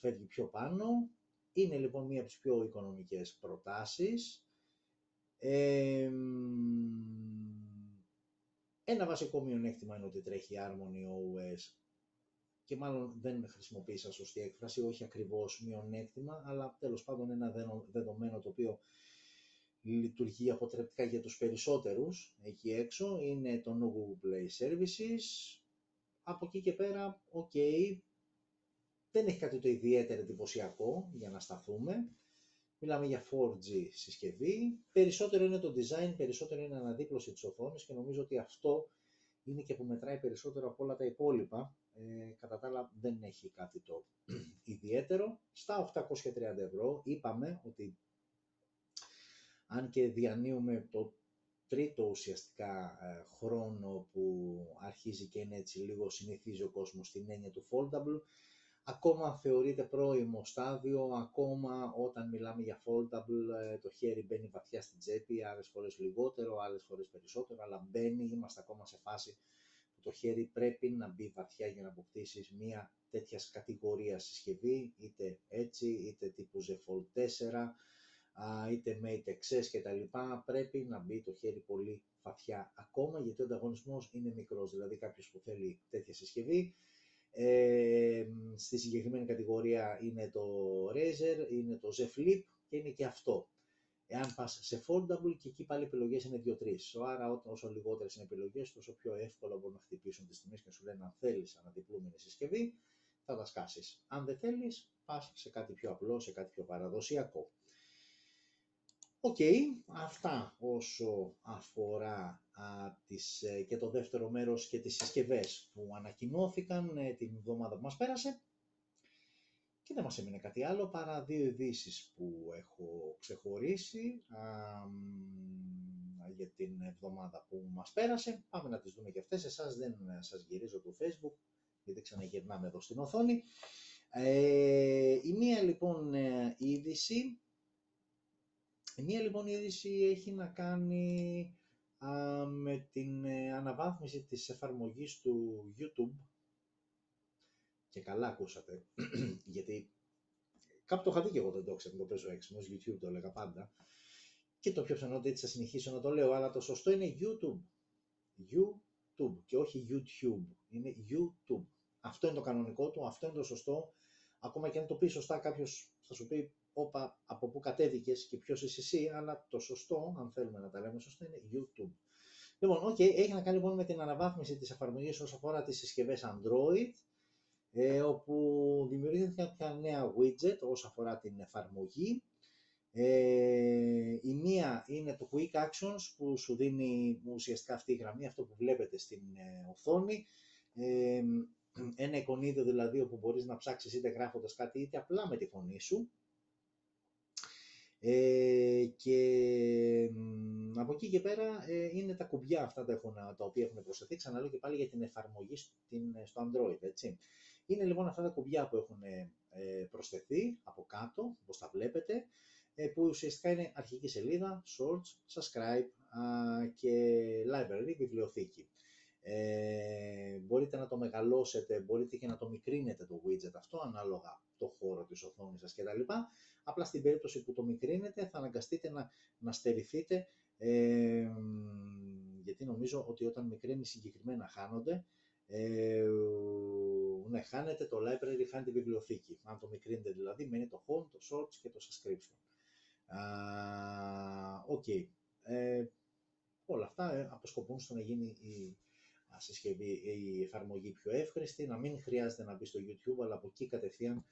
φεύγει πιο πάνω. Είναι λοιπόν μία από τις πιο οικονομικές προτάσεις. Ε, ένα βασικό μειονέκτημα είναι ότι τρέχει Harmony OS και μάλλον δεν χρησιμοποίησα σωστή έκφραση, όχι ακριβώς μειονέκτημα, αλλά τέλος πάντων ένα δεδομένο το οποίο λειτουργεί αποτρεπτικά για τους περισσότερους εκεί έξω, είναι το No Google Play Services. Από εκεί και πέρα, ok, δεν έχει κάτι το ιδιαίτερο εντυπωσιακό για να σταθούμε. Μιλάμε για 4G συσκευή. Περισσότερο είναι το design, περισσότερο είναι αναδίπλωση της οθόνης και νομίζω ότι αυτό είναι και που μετράει περισσότερο από όλα τα υπόλοιπα. Ε, κατά τα άλλα δεν έχει κάτι το ιδιαίτερο. Στα 830 ευρώ είπαμε ότι αν και διανύουμε το τρίτο ουσιαστικά ε, χρόνο που αρχίζει και είναι έτσι λίγο συνηθίζει ο κόσμος στην έννοια του foldable, ακόμα θεωρείται πρώιμο στάδιο, ακόμα όταν μιλάμε για foldable ε, το χέρι μπαίνει βαθιά στην τσέπη, άλλες φορές λιγότερο, άλλες φορές περισσότερο, αλλά μπαίνει, είμαστε ακόμα σε φάση που το χέρι πρέπει να μπει βαθιά για να αποκτήσεις μια τέτοια κατηγορία συσκευή, είτε έτσι, είτε τύπου Z Fold 4, είτε Mate XS κτλ. Πρέπει να μπει το χέρι πολύ βαθιά ακόμα, γιατί ο ανταγωνισμός είναι μικρός, δηλαδή κάποιος που θέλει τέτοια συσκευή ε, στη συγκεκριμένη κατηγορία είναι το Razr, είναι το Z Flip και είναι και αυτό. Εάν πας σε foldable και εκεί πάλι επιλογές είναι 2-3. Άρα όσο λιγότερες είναι επιλογές, τόσο πιο εύκολα μπορούν να χτυπήσουν τις τιμές και σου λένε αν θέλεις αναδιπλούμενη συσκευή, θα τα σκάσεις. Αν δεν θέλεις, πας σε κάτι πιο απλό, σε κάτι πιο παραδοσιακό. Οκ, αυτά όσο αφορά α, τις, ε, και το δεύτερο μέρος και τις συσκευές που ανακοινώθηκαν ε, την εβδομάδα που μας πέρασε. Και δεν μας έμεινε κάτι άλλο παρά δύο ειδήσεις που έχω ξεχωρίσει α, για την εβδομάδα που μας πέρασε. Πάμε να τις δούμε και αυτές. Εσάς δεν σας γυρίζω το facebook γιατί ξαναγυρνάμε εδώ στην οθόνη. Ε, η μία λοιπόν ε, είδηση η μία λοιπόν είδηση έχει να κάνει α, με την ε, αναβάθμιση της εφαρμογής του YouTube και καλά ακούσατε, γιατί κάπου το είχα δει και εγώ δεν το ξέρω, το παίζω έξιμο, YouTube το έλεγα πάντα και το πιο πιθανό ότι έτσι θα συνεχίσω να το λέω, αλλά το σωστό είναι YouTube. YouTube και όχι YouTube, είναι YouTube. Αυτό είναι το κανονικό του, αυτό είναι το σωστό. Ακόμα και αν το πει σωστά κάποιος θα σου πει όπα, από πού κατέβηκες και ποιος είσαι εσύ, αλλά το σωστό, αν θέλουμε να τα λέμε σωστό, είναι YouTube. Λοιπόν, okay, έχει να κάνει λοιπόν με την αναβάθμιση της εφαρμογής όσον αφορά τις συσκευές Android, ε, όπου δημιουργήθηκαν κάποια νέα widget όσον αφορά την εφαρμογή. Ε, η μία είναι το Quick Actions που σου δίνει ουσιαστικά αυτή η γραμμή, αυτό που βλέπετε στην ε, οθόνη. Ε, ένα εικονίδιο δηλαδή όπου μπορείς να ψάξεις είτε γράφοντας κάτι είτε απλά με τη φωνή σου. Ε, και από εκεί και πέρα ε, είναι τα κουμπιά αυτά τα, έχουν, τα οποία έχουν προσθεθεί, ξαναλέω και πάλι για την εφαρμογή στην, στο Android, έτσι. Είναι λοιπόν αυτά τα κουμπιά που έχουν ε, προσθεθεί από κάτω, όπως τα βλέπετε, ε, που ουσιαστικά είναι αρχική σελίδα, Shorts, Subscribe και Library, βιβλιοθήκη. Ε, μπορείτε να το μεγαλώσετε, μπορείτε και να το μικρύνετε το widget αυτό, ανάλογα το χώρο της οθόνης σας κτλ. Απλά στην περίπτωση που το μικρύνετε θα αναγκαστείτε να, να στερηθείτε, ε, γιατί νομίζω ότι όταν μικρύνει συγκεκριμένα χάνονται, ε, ναι, χάνετε το library, χάνετε τη βιβλιοθήκη. Αν το μικρύνετε δηλαδή, μένει το home, το search και το subscription. OK. okay. ε, όλα αυτά ε, αποσκοπούν στο να γίνει η συσκευή, η εφαρμογή πιο εύχρηστη, να μην χρειάζεται να μπει στο YouTube, αλλά από εκεί κατευθείαν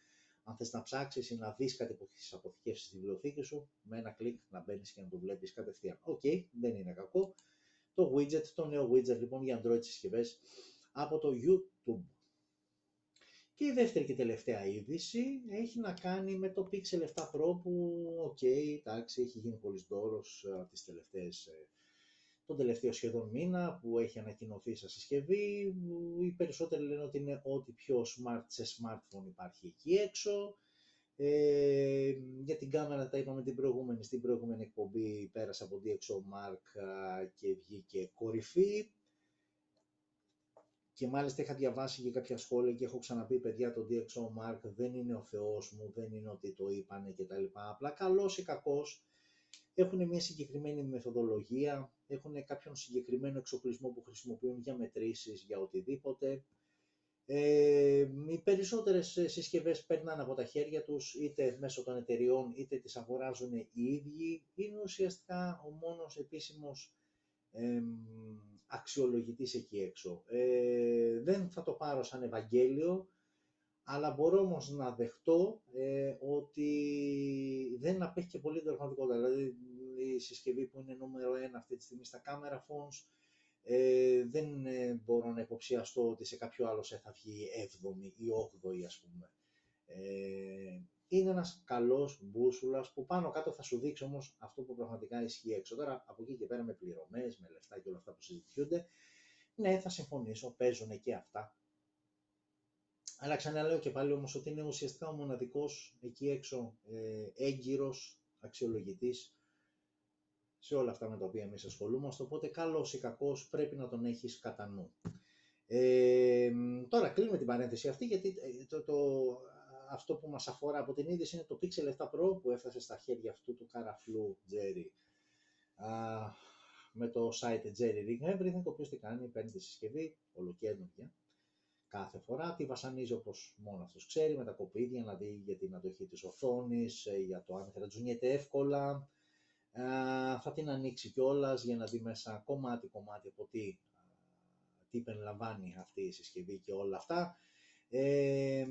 αν θες να ψάξεις ή να δεις κάτι που έχεις αποθηκεύσει στη βιβλιοθήκη σου, με ένα κλικ να μπαίνεις και να το βλέπεις κατευθείαν. OK, okay, δεν είναι κακό. το widget, το νέο widget λοιπόν για Android συσκευές από το YouTube. Και η δεύτερη και τελευταία είδηση έχει να κάνει με το Pixel 7 Pro που, OK, okay, εντάξει, έχει γίνει πολύς ντόρος ε, τις τελευταίες, ε, τον τελευταίο σχεδόν μήνα που έχει ανακοινωθεί σα συσκευή. Οι περισσότεροι λένε ότι είναι ό,τι πιο smart σε smartphone υπάρχει εκεί έξω. Ε, για την κάμερα τα είπαμε την προηγούμενη, στην προηγούμενη εκπομπή πέρασε από DxOMark και βγήκε κορυφή. Και μάλιστα είχα διαβάσει και κάποια σχόλια και έχω ξαναπεί παιδιά το DxOMark δεν είναι ο θεός μου, δεν είναι ότι το είπανε κτλ. Απλά καλός ή κακός έχουν μια συγκεκριμένη μεθοδολογία, έχουν κάποιον συγκεκριμένο εξοπλισμό που χρησιμοποιούν για μετρήσεις, για οτιδήποτε. Ε, οι περισσότερες συσκευές περνάνε από τα χέρια τους, είτε μέσω των εταιριών, είτε τις αγοράζουν οι ίδιοι. Είναι ουσιαστικά ο μόνος επίσημος ε, αξιολογητής εκεί έξω. Ε, δεν θα το πάρω σαν Ευαγγέλιο, αλλά μπορώ όμως να δεχτώ ε, ότι δεν απέχει και πολύ την πραγματικότητα. Δηλαδή η συσκευή που είναι νούμερο ένα αυτή τη στιγμή στα camera phones, ε, δεν ε, μπορώ να υποψιαστώ ότι σε κάποιο άλλο σε θα βγει 7η ή 8η ας πούμε. Ε, είναι ένας καλός μπούσουλας που πάνω κάτω θα σου δείξει όμως αυτό που πραγματικά ισχύει έξω. Τώρα από εκεί και πέρα με πληρωμές, με λεφτά και όλα αυτά που συζητιούνται, ναι θα συμφωνήσω, παίζουν και αυτά. Αλλά ξαναλέω και πάλι όμως ότι είναι ουσιαστικά ο μοναδικός εκεί έξω ε, έγκυρος αξιολογητής σε όλα αυτά με τα οποία εμείς ασχολούμαστε, οπότε καλός ή κακός πρέπει να τον έχεις κατά νου. Ε, τώρα κλείνουμε την παρένθεση αυτή γιατί ε, το, το, αυτό που μας αφορά από την είδηση είναι το Pixel 7 Pro που έφτασε στα χέρια αυτού του καραφλού Jerry με το site JerryRigEverything, το οποίο τι κάνει, παίρνει τη συσκευή, ολοκαίνουργια, κάθε φορά, τη βασανίζει όπως μόνο αυτός ξέρει, με τα κοπίδια να δει για την αντοχή της οθόνης, ε, για το αν γρατζουνιέται εύκολα, θα την ανοίξει κιόλας για να δει μέσα κομμάτι-κομμάτι από τι, τι περιλαμβάνει αυτή η συσκευή και όλα αυτά. Ε,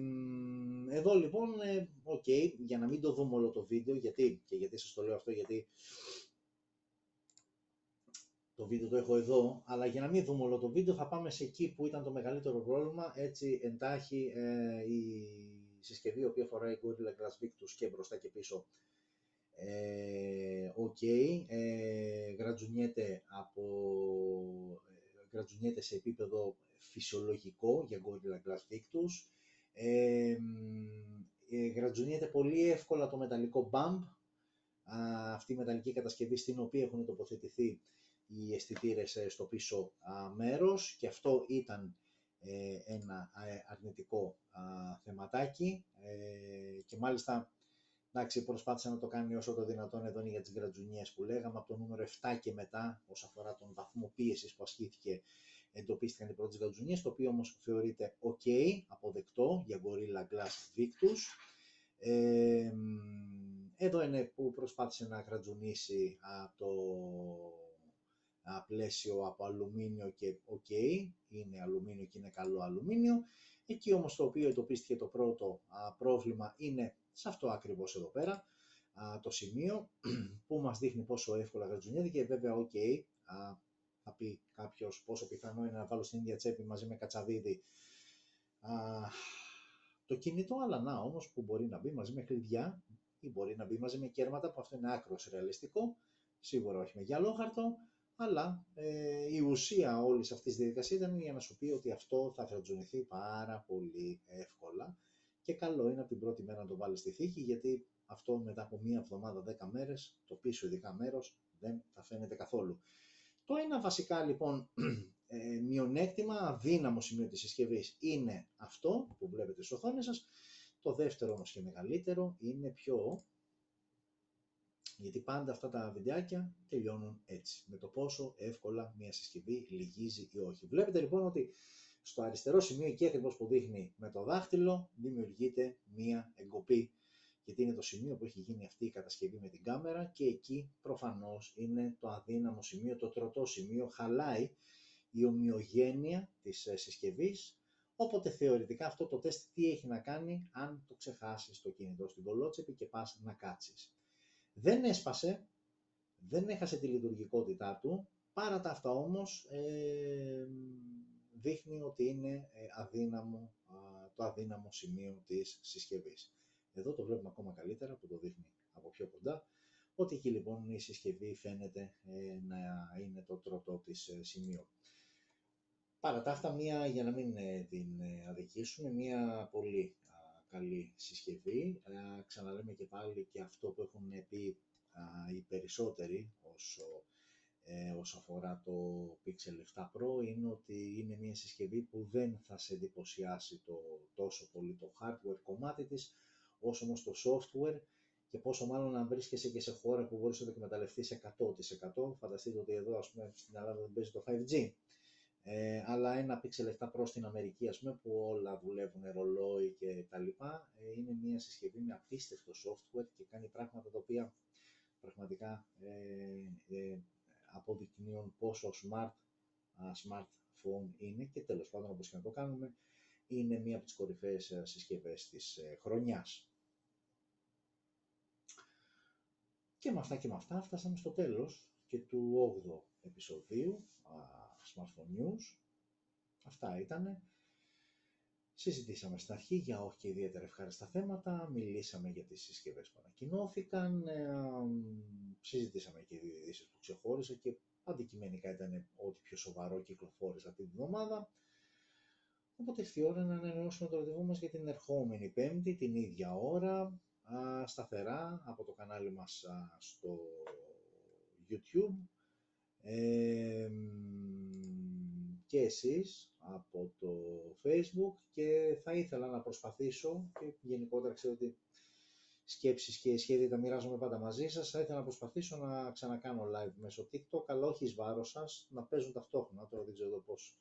εδώ λοιπόν, ε, OK, okay, για να μην το δούμε όλο το βίντεο, γιατί, και γιατί σας το λέω αυτό, γιατί το βίντεο το έχω εδώ, αλλά για να μην δούμε όλο το βίντεο θα πάμε σε εκεί που ήταν το μεγαλύτερο πρόβλημα, έτσι εντάξει ε, η συσκευή η οποία φοράει Gorilla Glass Victus και μπροστά και πίσω. Ε, οκ, ε, γρατζουνιέται, από, ε, γρατζουνιέται σε επίπεδο φυσιολογικό για Gorilla Glass Victus, ε, ε, γρατζουνιέται πολύ εύκολα το μεταλλικό bump, αυτή η μεταλλική κατασκευή στην οποία έχουν τοποθετηθεί οι αισθητήρες ε, στο πίσω μέρος και αυτό ήταν ένα αρνητικό θεματάκι και μάλιστα Εντάξει, προσπάθησε να το κάνει όσο το δυνατόν εδώ για τις γρατζουνιές που λέγαμε, από το νούμερο 7 και μετά, όσον αφορά τον βαθμό πίεσης που ασκήθηκε, εντοπίστηκαν οι πρώτες γρατζουνιές, το οποίο όμως θεωρείται ok, αποδεκτό για Gorilla Glass Victus. Ε, εδώ είναι που προσπάθησε να γρατζουνίσει το πλαίσιο από αλουμίνιο και ok, είναι αλουμίνιο και είναι καλό αλουμίνιο. Εκεί όμως το οποίο εντοπίστηκε το πρώτο πρόβλημα είναι σε αυτό ακριβώς εδώ πέρα το σημείο που μας δείχνει πόσο εύκολα γρατζουνιέται και βέβαια, OK, okay, θα πει κάποιος πόσο πιθανό είναι να βάλω στην ίδια τσέπη μαζί με κατσαβίδι το κινητό, αλλά να όμως που μπορεί να μπει μαζί με κλειδιά ή μπορεί να μπει μαζί με κέρματα που αυτό είναι άκρος ρεαλιστικό, σίγουρα όχι με γυαλόχαρτο, αλλά ε, η ουσία όλης αυτής της διαδικασίας ήταν για να σου πει ότι αυτό θα γρατζουνηθεί πάρα πολύ εύκολα και καλό είναι από την πρώτη μέρα να το βάλεις στη θήκη γιατί αυτό μετά από μία εβδομάδα, δέκα μέρες, το πίσω ειδικά μέρος δεν θα φαίνεται καθόλου. Το ένα βασικά λοιπόν ε, μειονέκτημα, αδύναμο σημείο της συσκευής είναι αυτό που βλέπετε στις οθόνες σας. Το δεύτερο όμως και μεγαλύτερο είναι πιο γιατί πάντα αυτά τα βιντεάκια τελειώνουν έτσι, με το πόσο εύκολα μια συσκευή λυγίζει ή όχι. Βλέπετε λοιπόν ότι στο αριστερό σημείο, εκεί ακριβώς που δείχνει με το δάχτυλο, δημιουργείται μία εγκοπή. Γιατί είναι το σημείο που έχει γίνει αυτή η κατασκευή με την κάμερα και εκεί προφανώς είναι το αδύναμο σημείο, το τροτό σημείο, χαλάει η ομοιογένεια της ε, συσκευής, Όποτε θεωρητικά αυτό το τεστ τι έχει να κάνει αν το ξεχάσεις το κινητό στην κολότσεπη και πας να κάτσεις. Δεν έσπασε, δεν έχασε τη λειτουργικότητά του, Παρά τα αυτά όμως, ε, δείχνει ότι είναι ε, αδύναμο, το αδύναμο σημείο της συσκευής. Εδώ το βλέπουμε ακόμα καλύτερα που το δείχνει από πιο κοντά, ότι εκεί λοιπόν η συσκευή φαίνεται ε, να είναι το τροτό της ε, σημείο. Παρά τα αυτά, μία, για να μην την αδικήσουμε, μία πολύ καλή συσκευή. Ξαναλέμε και πάλι και αυτό που έχουν πει οι περισσότεροι όσο ε, όσο αφορά το Pixel 7 Pro είναι ότι είναι μια συσκευή που δεν θα σε εντυπωσιάσει το, τόσο πολύ το hardware κομμάτι της, όσο όμως το software και πόσο μάλλον να βρίσκεσαι και σε χώρα που μπορείς να το εκμεταλλευτείς 100%. Φανταστείτε ότι εδώ ας πούμε στην Ελλάδα δεν παίζει το 5G. Ε, αλλά ένα Pixel 7 Pro στην Αμερική, ας πούμε, που όλα δουλεύουν ρολόι και τα λοιπά, ε, είναι μια συσκευή με απίστευτο software και κάνει πράγματα τα οποία πραγματικά ε, ε αποδεικνύουν πόσο smart smartphone είναι και τέλος πάντων όπως και να το κάνουμε είναι μία από τις κορυφαίες ε, συσκευές της ε, χρονιάς. Και με αυτά και με αυτά φτάσαμε στο τέλος και του 8ου επεισοδίου Smartphone News. Αυτά ήτανε. Συζητήσαμε στην αρχή για όχι και ιδιαίτερα ευχάριστα θέματα, μιλήσαμε για τις συσκευές που ανακοινώθηκαν, ε, συζητήσαμε και δύο ειδήσεις που ξεχώρισα και αντικειμενικά ήταν ό,τι πιο σοβαρό κυκλοφόρησε αυτή την εβδομάδα. Οπότε ήρθε η ώρα να ανανεώσουμε το ραντεβού μας για την ερχόμενη Πέμπτη, την ίδια ώρα, σταθερά από το κανάλι μας στο YouTube. Ε, και εσείς από το Facebook και θα ήθελα να προσπαθήσω και γενικότερα ξέρω ότι σκέψεις και σχέδια τα μοιράζομαι πάντα μαζί σας. Θα ήθελα να προσπαθήσω να ξανακάνω live μέσω TikTok, αλλά όχι εις βάρος σας, να παίζουν ταυτόχρονα. Τώρα δεν ξέρω πώς,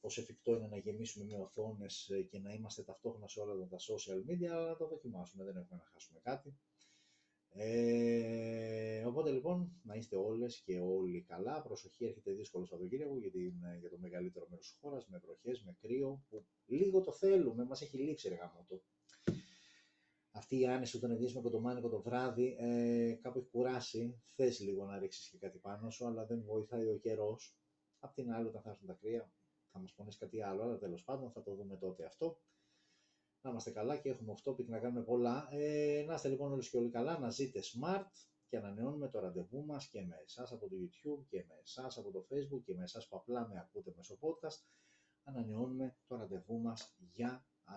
πώς εφικτό είναι να γεμίσουμε με οθόνες και να είμαστε ταυτόχρονα σε όλα τα social media, αλλά να το δοκιμάσουμε, δεν έχουμε να χάσουμε κάτι. Ε, οπότε λοιπόν να είστε όλες και όλοι καλά. Προσοχή, έρχεται δύσκολο Σαββατοκύριακο για, την, για το μεγαλύτερο μέρος της χώρας, με βροχές, με κρύο, που λίγο το θέλουμε, μας έχει λείψει ρε το. Αυτή η άνεση όταν είναι με μάνικο το βράδυ, ε, κάπου έχει κουράσει. Θες λίγο να ρίξεις και κάτι πάνω σου, αλλά δεν βοηθάει ο καιρός. Απ' την άλλη, όταν θα έρθουν τα κρύα, θα μας πονέσει κάτι άλλο, αλλά τέλος πάντων θα το δούμε τότε αυτό να είμαστε καλά και έχουμε αυτό που να κάνουμε πολλά. Ε, να είστε λοιπόν όλοι και όλοι καλά, να ζείτε smart και ανανεώνουμε το ραντεβού μας και με εσάς από το YouTube και με εσάς από το Facebook και με εσάς που απλά με ακούτε μέσω podcast. Ανανεώνουμε το ραντεβού μας για α,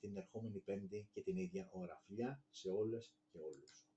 την ερχόμενη Πέμπτη και την ίδια ώρα. Φιλιά σε όλες και όλους.